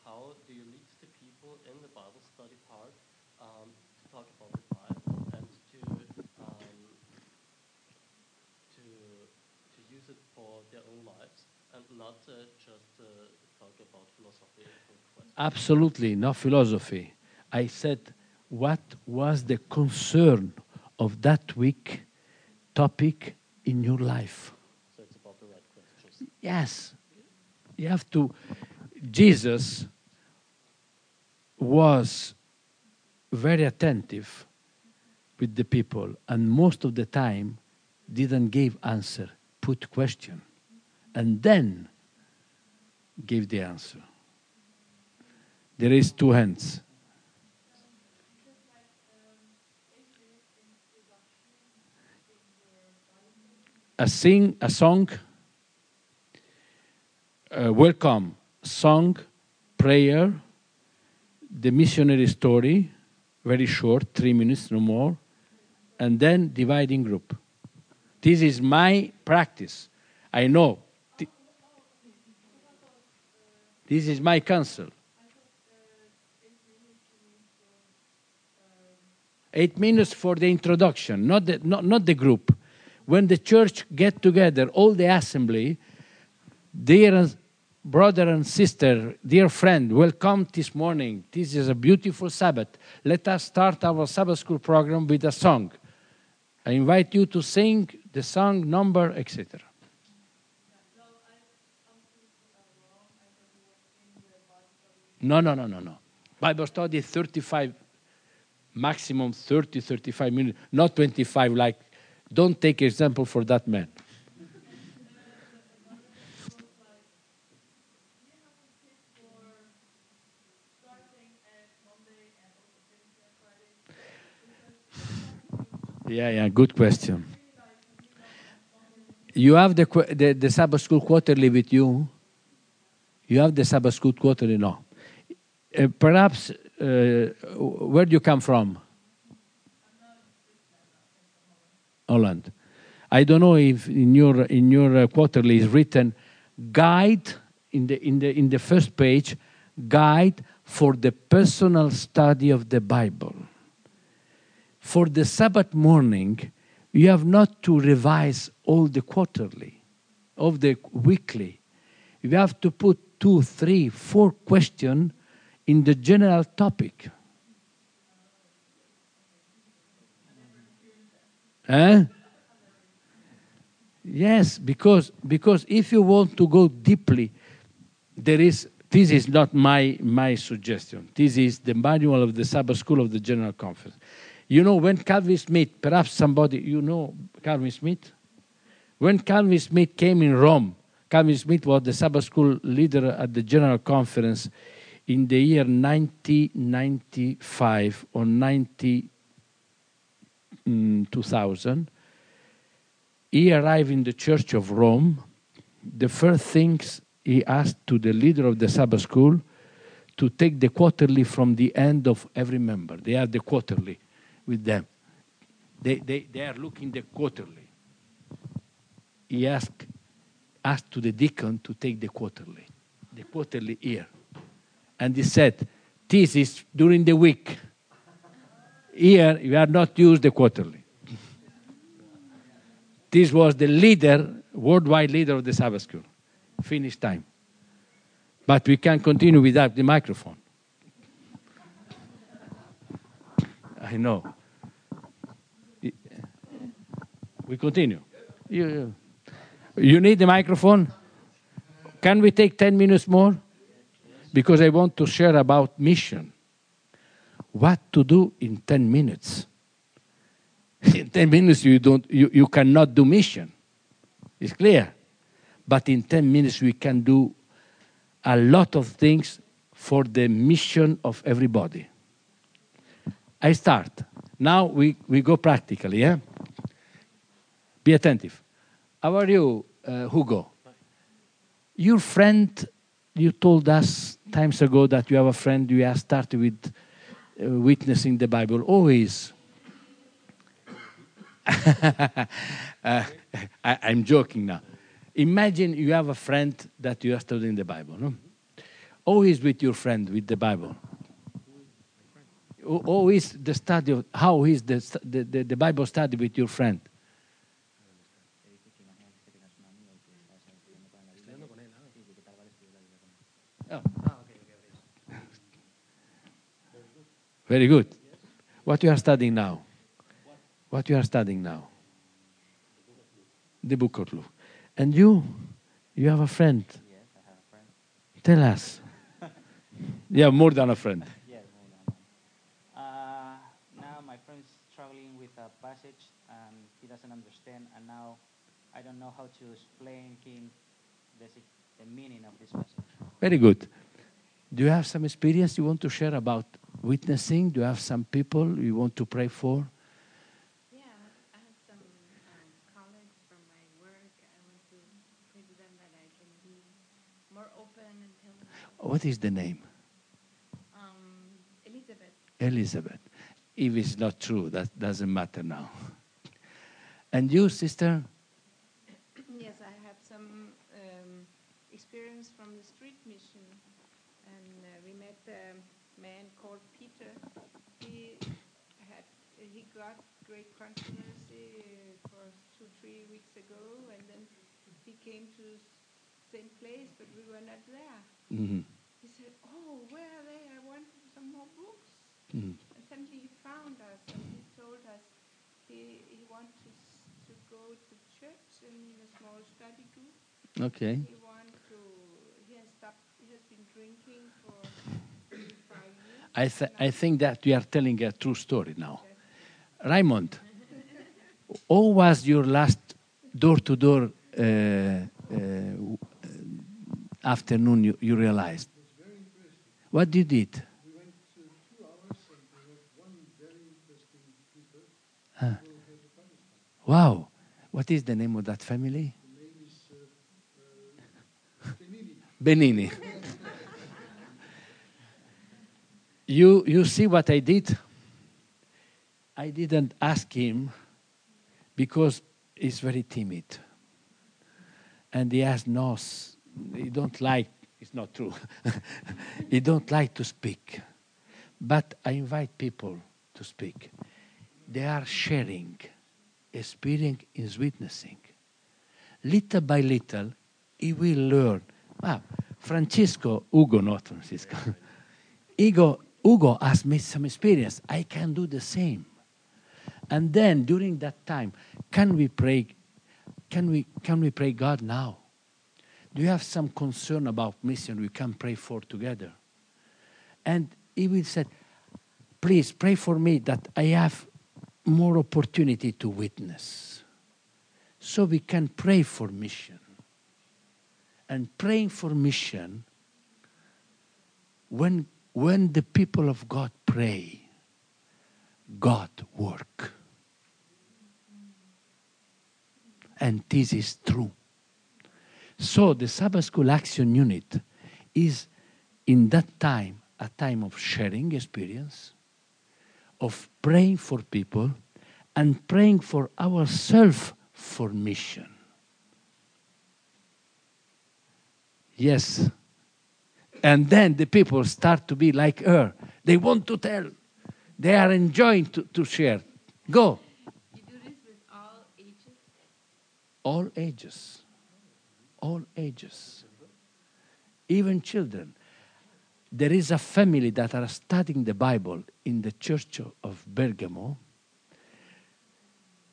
how do you lead the people in the Bible study part um, to talk about the Bible and to um, to to use it for their own lives and not uh, just uh, talk about questions? Absolutely, no philosophy. I said, what was the concern of that week topic in your life? So it's about the right questions. Yes. You have to. Jesus was very attentive with the people and most of the time didn't give answer, put question, and then give the answer. There is two hands. A sing a song uh, welcome song, prayer, the missionary story, very short, three minutes, no more, and then dividing group. This is my practice. I know. Th- This is my counsel. Eight minutes for the introduction, not the, not, not the group. When the church get together, all the assembly, dear brother and sister, dear friend, welcome this morning. This is a beautiful Sabbath. Let us start our Sabbath school program with a song. I invite you to sing the song, number, etc. No, no, no, no, no. Bible study 35, maximum 30, 35 minutes, not 25 like Don't take example for that man. Yeah, yeah, good question. You have the, the, the Sabbath School quarterly with you? You have the Sabbath School quarterly? No. Uh, perhaps, uh, where do you come from? Holland. I don't know if in your in your uh, quarterly is written guide in the in the in the first page guide for the personal study of the Bible. For the Sabbath morning, you have not to revise all the quarterly, of the weekly. You have to put two, three, four questions in the general topic. Eh? Yes, because because if you want to go deeply, there is this is not my my suggestion. This is the manual of the Sabbath School of the General Conference. You know when Calvin Smith, perhaps somebody you know Calvin Smith. When Calvin Smith came in Rome, Calvin Smith was the Sabbath School leader at the General Conference in the year 1995 or 90 mm, 2000 he arrived in the church of rome. The first things he asked to the leader of the sabbath school to take the quarterly from the end of every member. They have the quarterly with them they, they, they are looking the quarterly he asked asked to the deacon to take the quarterly the quarterly here and he said, This is during the week. Here, you are not used the quarterly. <laughs> this was the leader, worldwide leader of the Sabbath school. Finish time. But we can continue without the microphone. <laughs> I know. We continue. You, you need the microphone? Can we take 10 minutes more? because I want to share about mission. What to do in 10 minutes? <laughs> In 10 minutes, you, don't, you, you cannot do mission. It's clear. But in 10 minutes, we can do a lot of things for the mission of everybody. I start. Now we, we go practically, yeah? Be attentive. How are you, uh, Hugo? Your friend you told us times ago that you have a friend you have started with uh, witnessing the Bible. Always. <laughs> uh, I, I'm joking now. Imagine you have a friend that you are studying the Bible. No? Always with your friend with the Bible. Always the study of how is the, the, the, the Bible study with your friend. Very good. What you are studying now? What you are studying now? The book of Luke. And you, you have a friend. Yes, I have a friend. Tell us. <laughs> you have more than a friend. Yes, more than one. Uh, now my friend is struggling with a passage and he doesn't understand, and now I don't know how to explain him the, the meaning of this passage. Very good. Do you have some experience you want to share about witnessing? Do you have some people you want to pray for? Yeah, I have some um, colleagues from my work. I want to pray to them that I can be more open and. What is the name? Um, Elizabeth. Elizabeth. If it's not true, that doesn't matter now. <laughs> And you, sister? Yes, I have some um, experience from the street mission, and uh, we met a man called Peter. He had he got great controversy uh, for two three weeks ago, and then he came to same place, but we were not there. Mhm. He said, "Oh, where are they? I want some more books." Mhm. And suddenly he found us, and he told us he he wanted to, to go to church in a small study group. Okay. He want to. He has stopped. He has been drinking for. I, th- I think that we are telling a true story now. Raymond, how was your last door-to-door uh, uh, afternoon you, you realized? What did you did? Huh. Wow. What is the name of that family? Benini. <laughs> you, you see what I did? I didn't ask him because he's very timid. And he has no, he don't like, it's not true. <laughs> he don't like to speak. But I invite people to speak. They are sharing, experience is witnessing. Little by little, he will learn. Wow, Francisco, Ugo, not Francisco. <laughs> Ugo, Ugo has made some experience. I can do the same. And then during that time, can we pray? Can we, can we pray God now? Do you have some concern about mission we can pray for together? And he will say, please pray for me that I have more opportunity to witness. So we can pray for mission. And praying for mission, when, when the people of God pray, God work. And this is true. So the Sabbath School Action Unit is in that time a time of sharing experience, of praying for people, and praying for ourselves for mission. Yes. And then the people start to be like her. They want to tell. They are enjoying to, to share. Go. You do this with all ages? All ages. All ages. Even children. There is a family that are studying the Bible in the church of- of Bergamo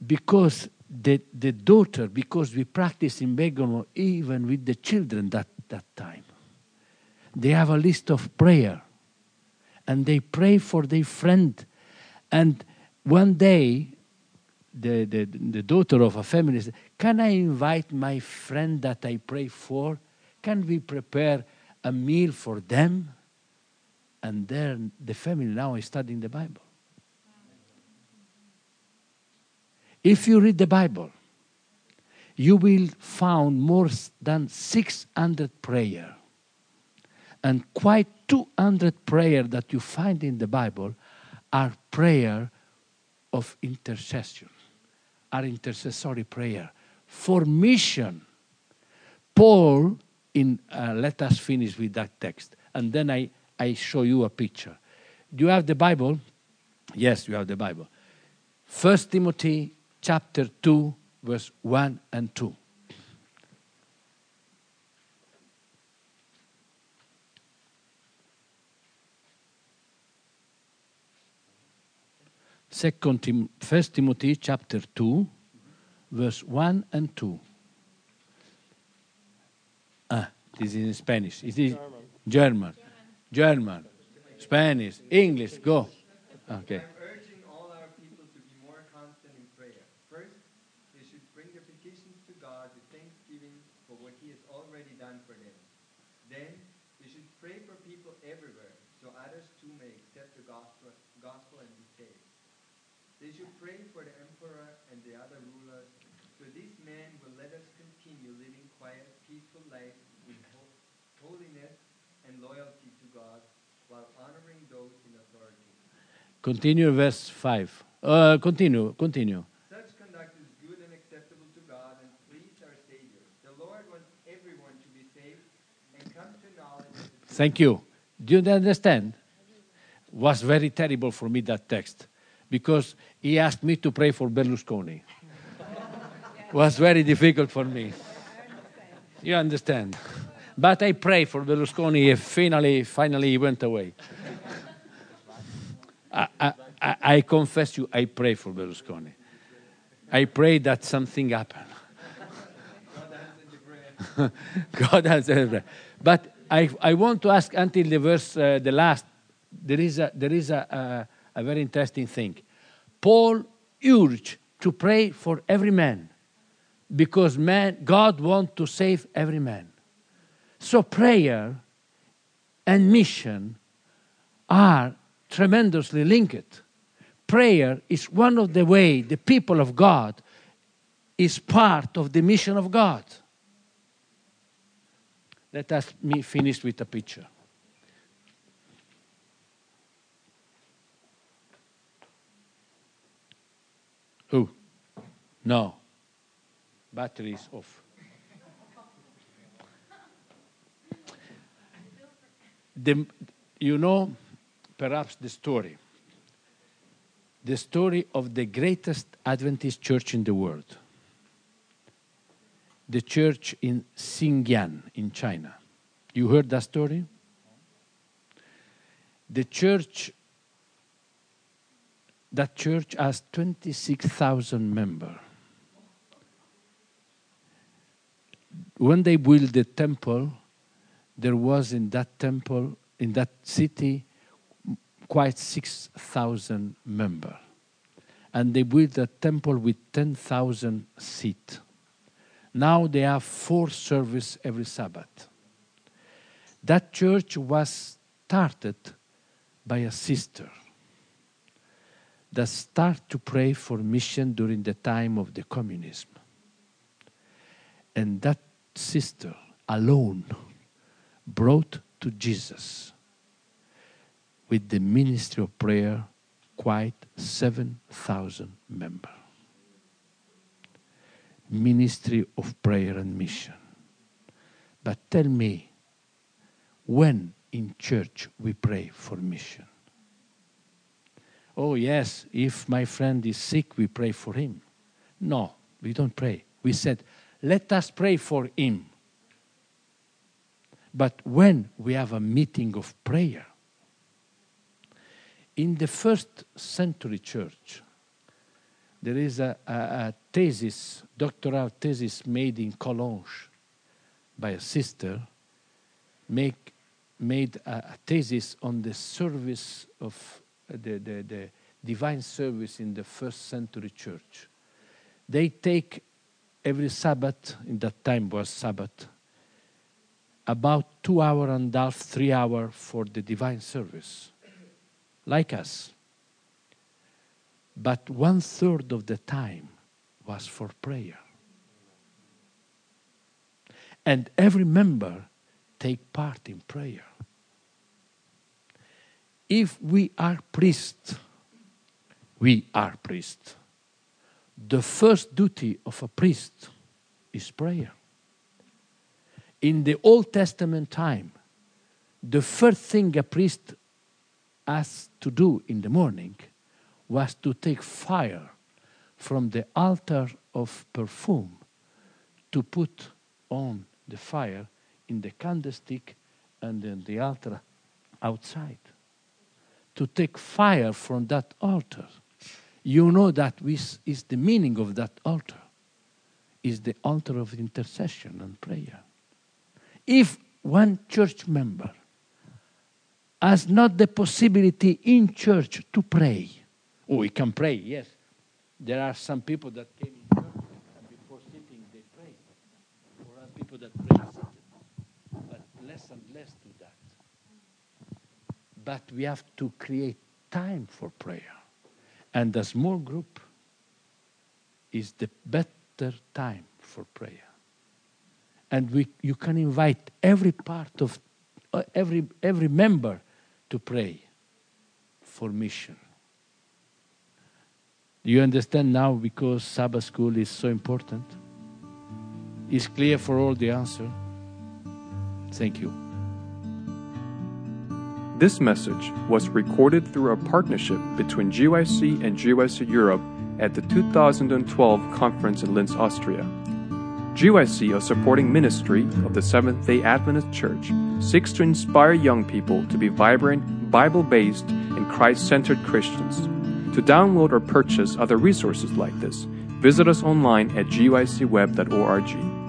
because the, the daughter, because we practice in Bergamo even with the children that, that time. They have a list of prayer and they pray for their friend. And one day, the, the, the daughter of a family said, Can I invite my friend that I pray for? Can we prepare a meal for them? And then the family now is studying the Bible. If you read the Bible, you will find more than 600 prayer and quite 200 prayer that you find in the Bible are prayer of intercession, are intercessory prayer for mission. Paul, in uh, let us finish with that text, and then I, I show you a picture. Do you have the Bible? Yes, you have the Bible. First Timothy chapter 2, verse 1 and 2. Second Tim, First Timothy chapter 2, verse 1 and 2. Ah, this is in Spanish. It is German. German. Spanish. English. Go. Okay. I'm urging all our people to be more constant in prayer. First, they should bring their petitions to God with thanksgiving for what He has already done for them. Then, they should pray for people everywhere, so others too may accept the gospel, gospel and be saved. They should pray for the emperor and the other rulers, so these men will let us continue living quiet, peaceful life with ho- holiness and loyalty to God, while honoring those in authority. Continue verse 5. Uh, continue. Continue. Such conduct is good and acceptable to God and please our Savior. The Lord wants everyone to be saved and come to knowledge of the truth. Thank you. Do you understand? Was very terrible for me that text because he asked me to pray for Berlusconi. <laughs> Was very difficult for me. You understand? But I pray for Berlusconi. and Finally, finally, he went away. I, I, I, confess you, I pray for Berlusconi. I pray that something happen. <laughs> God has everything. But I, I want to ask until the verse, uh, the last, there is, a, there is a, a, a very interesting thing. Paul urged to pray for every man because man, God wants to save every man. So prayer and mission are tremendously linked. Prayer is one of the way the people of God is part of the mission of God. Let us me finish with a picture. Oh, no. Battery is off. The, you know, perhaps the story. The story of the greatest Adventist church in the world. The church in Shenyang in China. You heard that story? The church that church has 26,000 members. When they built the temple, there was in that temple, in that city, quite 6,000 members. And they built a temple with 10,000 seats. Now they have four service every Sabbath. That church was started by a sister that start to pray for mission during the time of the communism. And that sister alone brought to Jesus with the ministry of prayer quite 7,000 members. Ministry of prayer and mission. But tell me, when in church we pray for mission? Oh, yes, if my friend is sick, we pray for him. No, we don't pray. We said, let us pray for him. But when we have a meeting of prayer, in the first century church, there is a, a, a thesis, doctoral thesis made in Cologne by a sister, make, made a, a thesis on the service of the, the, the divine service in the first century church. They take every Sabbath, in that time was Sabbath, about two hour and a half, three hour for the divine service, like us. But one third of the time was for prayer. And every member take part in prayer if we are priests, we are priests. The first duty of a priest is prayer. In the Old Testament time, the first thing a priest has to do in the morning was to take fire from the altar of perfume to put on the fire in the candlestick and in the altar outside to take fire from that altar. You know that is the meaning of that altar. Is the altar of intercession and prayer. If one church member has not the possibility in church to pray, oh, we can pray, yes. There are some people that came in church and before sitting they pray. Or are people that pray. But less and less do that but we have to create time for prayer. And a small group is the better time for prayer. And we, you can invite every part of uh, every, every member to pray for mission. Do you understand now because Sabbath school is so important? It's clear for all the answer? Thank you. This message was recorded through a partnership between GYC and GYC Europe at the 2012 conference in Linz, Austria. GYC, a supporting ministry of the Seventh day Adventist Church, seeks to inspire young people to be vibrant, Bible based, and Christ centered Christians. To download or purchase other resources like this, visit us online at gycweb.org.